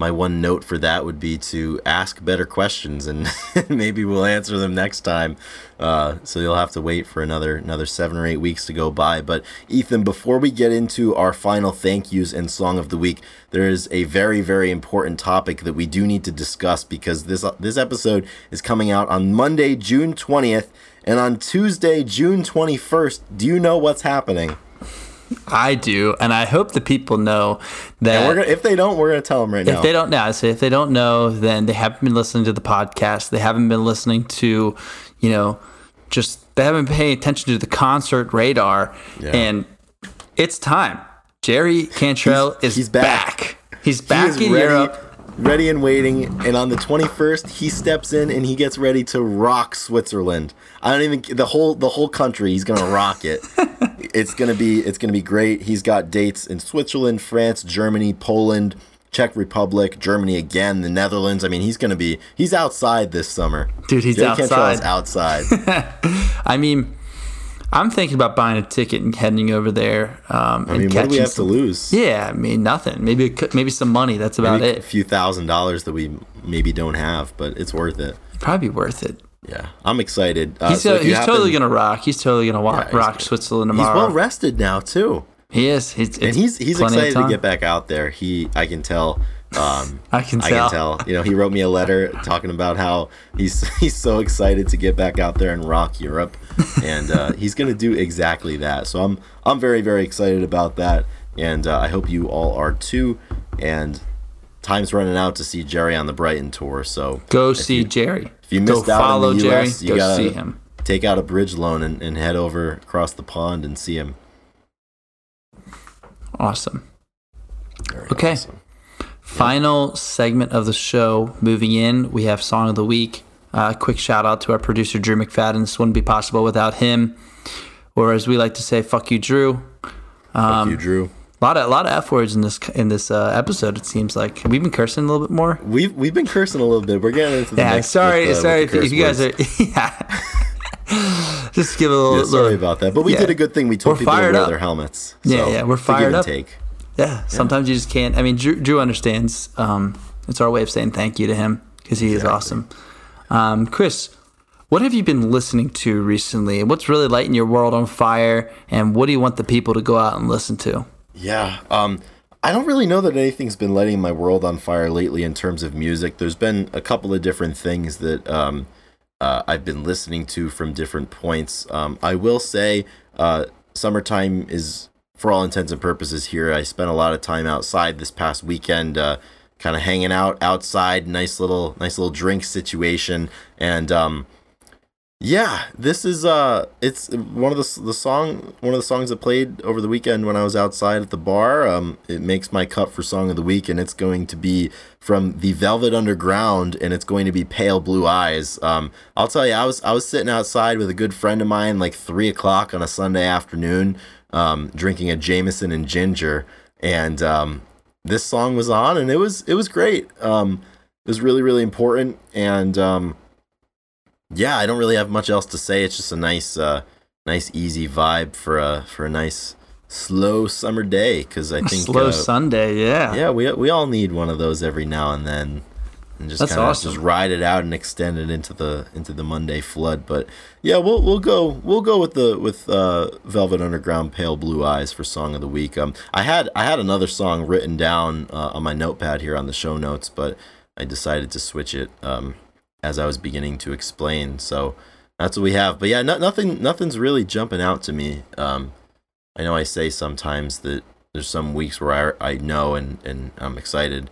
Speaker 1: my one note for that would be to ask better questions, and maybe we'll answer them next time. Uh, so you'll have to wait for another another seven or eight weeks to go by. But Ethan, before we get into our final thank yous and song of the week, there is a very very important topic that we do need to discuss because this this episode is coming out on Monday, June twentieth, and on Tuesday, June twenty first. Do you know what's happening?
Speaker 2: I do, and I hope the people know that.
Speaker 1: We're gonna, if they don't, we're gonna tell them right
Speaker 2: if
Speaker 1: now.
Speaker 2: they don't know, so if they don't know, then they haven't been listening to the podcast. They haven't been listening to, you know, just they haven't been paying attention to the concert radar.
Speaker 1: Yeah.
Speaker 2: And it's time. Jerry Cantrell
Speaker 1: He's-
Speaker 2: is
Speaker 1: he's back.
Speaker 2: back. He's back
Speaker 1: is
Speaker 2: in
Speaker 1: ready,
Speaker 2: Europe.
Speaker 1: ready and waiting. And on the 21st, he steps in and he gets ready to rock Switzerland. I don't even the whole the whole country. He's gonna rock it. it's gonna be it's gonna be great. He's got dates in Switzerland, France, Germany, Poland, Czech Republic, Germany again, the Netherlands. I mean, he's gonna be he's outside this summer.
Speaker 2: Dude, he's outside.
Speaker 1: outside.
Speaker 2: I mean, I'm thinking about buying a ticket and heading over there. Um,
Speaker 1: I mean, what do we have to lose?
Speaker 2: Yeah, I mean nothing. Maybe maybe some money. That's about
Speaker 1: Maybe a few thousand dollars that we maybe don't have, but it's worth it.
Speaker 2: Probably worth it.
Speaker 1: Yeah, I'm excited. Uh,
Speaker 2: He's,
Speaker 1: so
Speaker 2: uh,
Speaker 1: you
Speaker 2: he's totally gonna rock. He's totally gonna wa-
Speaker 1: Yeah,
Speaker 2: rock. Switzerland
Speaker 1: He's well rested now too.
Speaker 2: he is. He's,
Speaker 1: and he's he's excited to get back out there. He I can tell. Um,
Speaker 2: I can tell.
Speaker 1: I can tell. You know, he wrote me a letter talking about how he's he's so excited to get back out there and rock Europe, and uh, he's gonna do exactly that. So I'm I'm very very excited about that, and uh, I hope you all are too. And time's running out to see Jerry on the Brighten tour. So
Speaker 2: Go see Jerry.
Speaker 1: If you
Speaker 2: go
Speaker 1: missed out
Speaker 2: follow
Speaker 1: in the
Speaker 2: Jerry.
Speaker 1: US, you
Speaker 2: go
Speaker 1: gotta
Speaker 2: see him.
Speaker 1: take out a bridge loan and, and head over across the pond and see him.
Speaker 2: Awesome.
Speaker 1: Very
Speaker 2: Okay.
Speaker 1: awesome.
Speaker 2: Final segment of the show. Moving in, we have song of the week. Uh, quick shout out to our producer Drew McFadden. This wouldn't be possible without him, or as we like to say, "Fuck you, Drew."
Speaker 1: Fuck you, Drew.
Speaker 2: A lot of a lot of f words in this in this uh, episode. It seems like we've been cursing a little bit more.
Speaker 1: We've we've been cursing a little bit. We're getting into the
Speaker 2: Yeah,
Speaker 1: mix
Speaker 2: sorry,
Speaker 1: with, uh,
Speaker 2: sorry if, if you guys are. Yeah, Just give a little.
Speaker 1: Yeah, sorry
Speaker 2: little-
Speaker 1: about that, but we
Speaker 2: yeah.
Speaker 1: did a good thing. We told
Speaker 2: We're
Speaker 1: people to wear
Speaker 2: up.
Speaker 1: their helmets.
Speaker 2: Yeah,
Speaker 1: So,
Speaker 2: yeah, we're
Speaker 1: it's a
Speaker 2: fired up.
Speaker 1: Take.
Speaker 2: Yeah, sometimes you just can't. I mean, Drew, Drew understands. Um, it's our way of saying thank you to him because he is awesome. Um, Chris, what have you been listening to recently? What's really lighting your world on fire? And what do you want the people to go out and listen to?
Speaker 1: Yeah. Um, I don't really know that anything's been lighting my world on fire lately in terms of music. There's been a couple of different things that um, uh, I've been listening to from different points. Um, I will say, uh, summertime is, for all intents and purposes, here. I spent a lot of time outside this past weekend, uh, kind of hanging out outside. Nice little, nice little drink situation, and um, yeah, this is uh it's one of the the song one of the songs that played over the weekend when I was outside at the bar. Um it makes my cut for song of the week and it's going to be from the Velvet Underground and it's going to be Pale Blue Eyes. Um I'll tell you I was I was sitting outside with a good friend of mine like three o'clock on a Sunday afternoon, um, drinking a Jameson and ginger and um this song was on and it was it was great. Um it was really, really important and um yeah, I don't really have much else to say. It's just a nice, uh, nice easy vibe for a for a nice slow summer day. Because I think
Speaker 2: Slow
Speaker 1: uh,
Speaker 2: Sunday, yeah.
Speaker 1: yeah, we we all need one of those every now and then, and just kind of
Speaker 2: awesome.
Speaker 1: just ride it out and extend it into the into the Monday flood. But yeah, we'll we'll go we'll go with the with uh, Velvet Underground Pale Blue Eyes for song of the week. Um, I had I had another song written down uh, on my notepad here on the show notes, but I decided to switch it um, as I was beginning to explain. So that's what we have. But yeah, no, nothing nothing's really jumping out to me. Um, I know I say sometimes that there's some weeks where I, I know and, and I'm excited.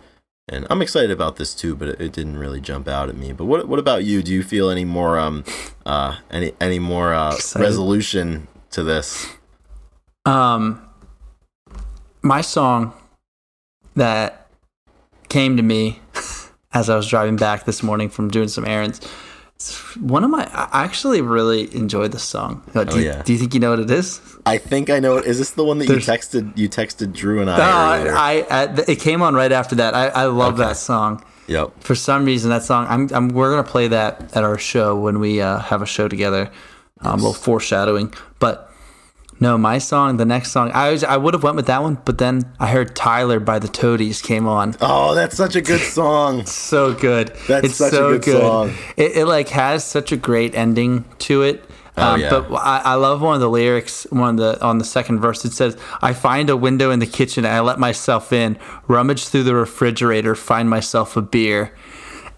Speaker 1: And I'm excited about this too, but it, it didn't really jump out at me. But what what about you? Do you feel any more um uh any any more uh,
Speaker 2: Excited.
Speaker 1: resolution to this?
Speaker 2: Um, my song that came to me as I was driving back this morning from doing some errands. it's One of my, I actually really enjoyed this song. Uh, Do,
Speaker 1: Oh,
Speaker 2: you,
Speaker 1: yeah.
Speaker 2: do you think you know what it is?
Speaker 1: I think I know. it. Is this the one that you texted? You texted Drew and I.
Speaker 2: Uh. I, I, it came on right after that. I, I love
Speaker 1: Okay.
Speaker 2: that song.
Speaker 1: yep.
Speaker 2: For some reason, that song, I'm, I'm, we're gonna play that at our show when we uh, have a show together. Um, a little foreshadowing, but no, my song, the next song, I was, I would have went with that one, but then I heard Tyler by the Toadies came on.
Speaker 1: Oh, that's such a good song.
Speaker 2: so good.
Speaker 1: That's
Speaker 2: it's
Speaker 1: such a
Speaker 2: so
Speaker 1: good song.
Speaker 2: It, it like has such a great ending to it.
Speaker 1: Oh,
Speaker 2: Um,
Speaker 1: yeah.
Speaker 2: But I, I love one of the lyrics. One of the on the second verse, it says, "I find a window in the kitchen. and I let myself in, rummage through the refrigerator, find myself a beer,"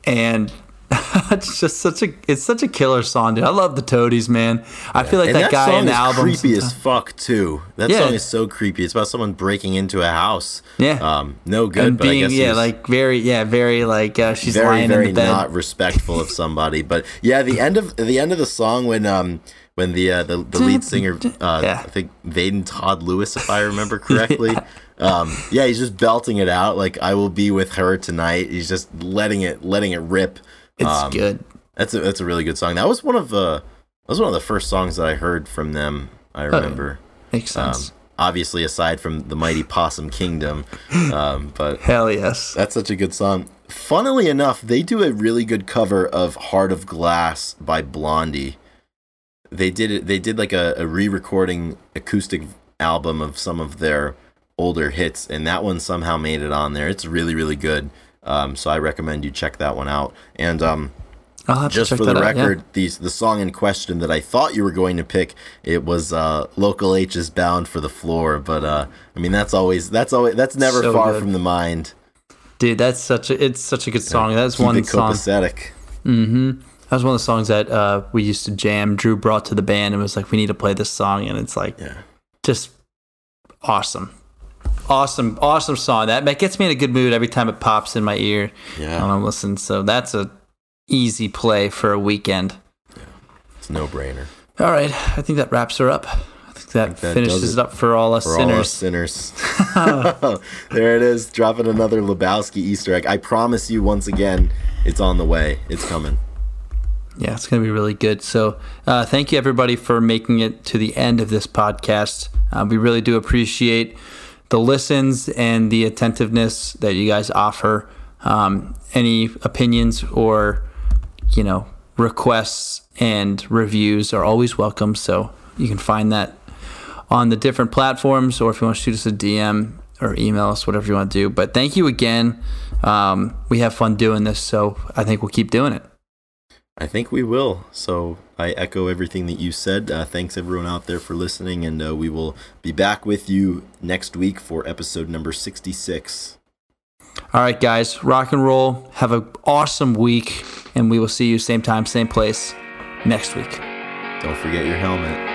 Speaker 2: and. it's just such a it's such a killer song, dude. I love the Toadies, man. I feel like
Speaker 1: And
Speaker 2: that,
Speaker 1: that,
Speaker 2: guy
Speaker 1: song
Speaker 2: in the
Speaker 1: is
Speaker 2: album.
Speaker 1: creepy as fuck too. That
Speaker 2: Yeah.
Speaker 1: song is so creepy. It's about someone breaking into a house.
Speaker 2: Yeah.
Speaker 1: Um, no good,
Speaker 2: and
Speaker 1: but I
Speaker 2: being
Speaker 1: guess
Speaker 2: yeah, like very yeah, very like uh, she's
Speaker 1: very
Speaker 2: lying
Speaker 1: very
Speaker 2: in the bed.
Speaker 1: not respectful of somebody but yeah the end of the end of the song when um when the uh, the, the lead singer uh,
Speaker 2: Yeah.
Speaker 1: I think Vaden Todd Lewis if I remember correctly um yeah he's just belting it out like I will be with her tonight he's just letting it letting it rip
Speaker 2: it's
Speaker 1: um,
Speaker 2: good.
Speaker 1: that's a that's a really good song that was one of uh that was one of the first songs that I heard from them I remember
Speaker 2: Makes
Speaker 1: um,
Speaker 2: sense.
Speaker 1: obviously aside from the mighty Possum Kingdom um but
Speaker 2: Hell yes.
Speaker 1: that's such a good song. Funnily enough, they do a really good cover of Heart of Glass by Blondie. They did it they did like a, a re-recording acoustic album of some of their older hits and that one somehow made it on there. It's really, really good. Um, so I recommend you check that one out. And um,
Speaker 2: I'll have
Speaker 1: just
Speaker 2: to check
Speaker 1: for the
Speaker 2: that out, yeah.
Speaker 1: record, the song in question that I thought you were going to pick, it was uh, Local H's "Bound for the Floor." But uh, I mean, that's always that's always that's never
Speaker 2: So
Speaker 1: far
Speaker 2: good.
Speaker 1: from the mind.
Speaker 2: Dude, that's such a it's such a good song. That's one
Speaker 1: it
Speaker 2: song.
Speaker 1: copacetic.
Speaker 2: That was one of the songs that uh, we used to jam. Drew brought to the band and was like, "We need to play this song," and it's like
Speaker 1: Yeah.
Speaker 2: just awesome, awesome, awesome song. That that gets me in a good mood every time it pops in my ear
Speaker 1: Yeah.
Speaker 2: when I'm listening. So that's a easy play for a weekend. Yeah.
Speaker 1: It's no brainer.
Speaker 2: All right, I think that wraps her up. I think that,
Speaker 1: that
Speaker 2: finishes it
Speaker 1: it
Speaker 2: up for all us
Speaker 1: For all us
Speaker 2: sinners.
Speaker 1: sinners. there it is, dropping another Lebowski Easter egg. I promise you once again, it's on the way. It's coming.
Speaker 2: Yeah, it's going to be really good. So, uh, thank you everybody for making it to the end of this podcast. Uh, we really do appreciate the listens and the attentiveness that you guys offer. Um, any opinions or, you know, requests and reviews are always welcome. So you can find that on the different platforms, or if you want to shoot us a DM or email us, whatever you want to do. But thank you again. Um, we have fun doing this, so I think we'll keep doing it.
Speaker 1: I think we will. So I echo everything that you said. Uh, thanks everyone out there for listening, and uh, we will be back with you next week for episode number 66.
Speaker 2: All right, guys, rock and roll. Have an awesome week, and we will see you same time, same place next week.
Speaker 1: Don't forget your helmet.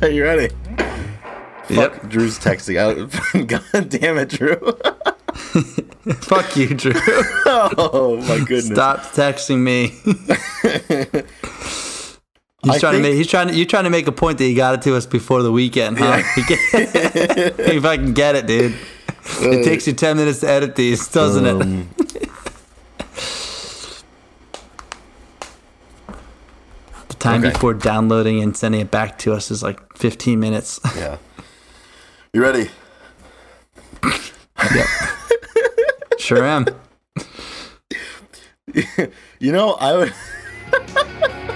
Speaker 1: Are you ready?
Speaker 2: Yep.
Speaker 1: Fuck, Drew's texting out. God damn it, Drew.
Speaker 2: Fuck you, Drew.
Speaker 1: oh my goodness.
Speaker 2: Stop texting me. He's
Speaker 1: I
Speaker 2: trying to make. He's trying to. You're trying to make a point that he got it to us before the weekend, huh? if I can get it, dude. It takes you ten minutes to edit these, doesn't it?
Speaker 1: Um,
Speaker 2: The time
Speaker 1: okay.
Speaker 2: before downloading and sending it back to us is like 15 minutes.
Speaker 1: yeah. You ready?
Speaker 2: yep. Sure am.
Speaker 1: You know, I would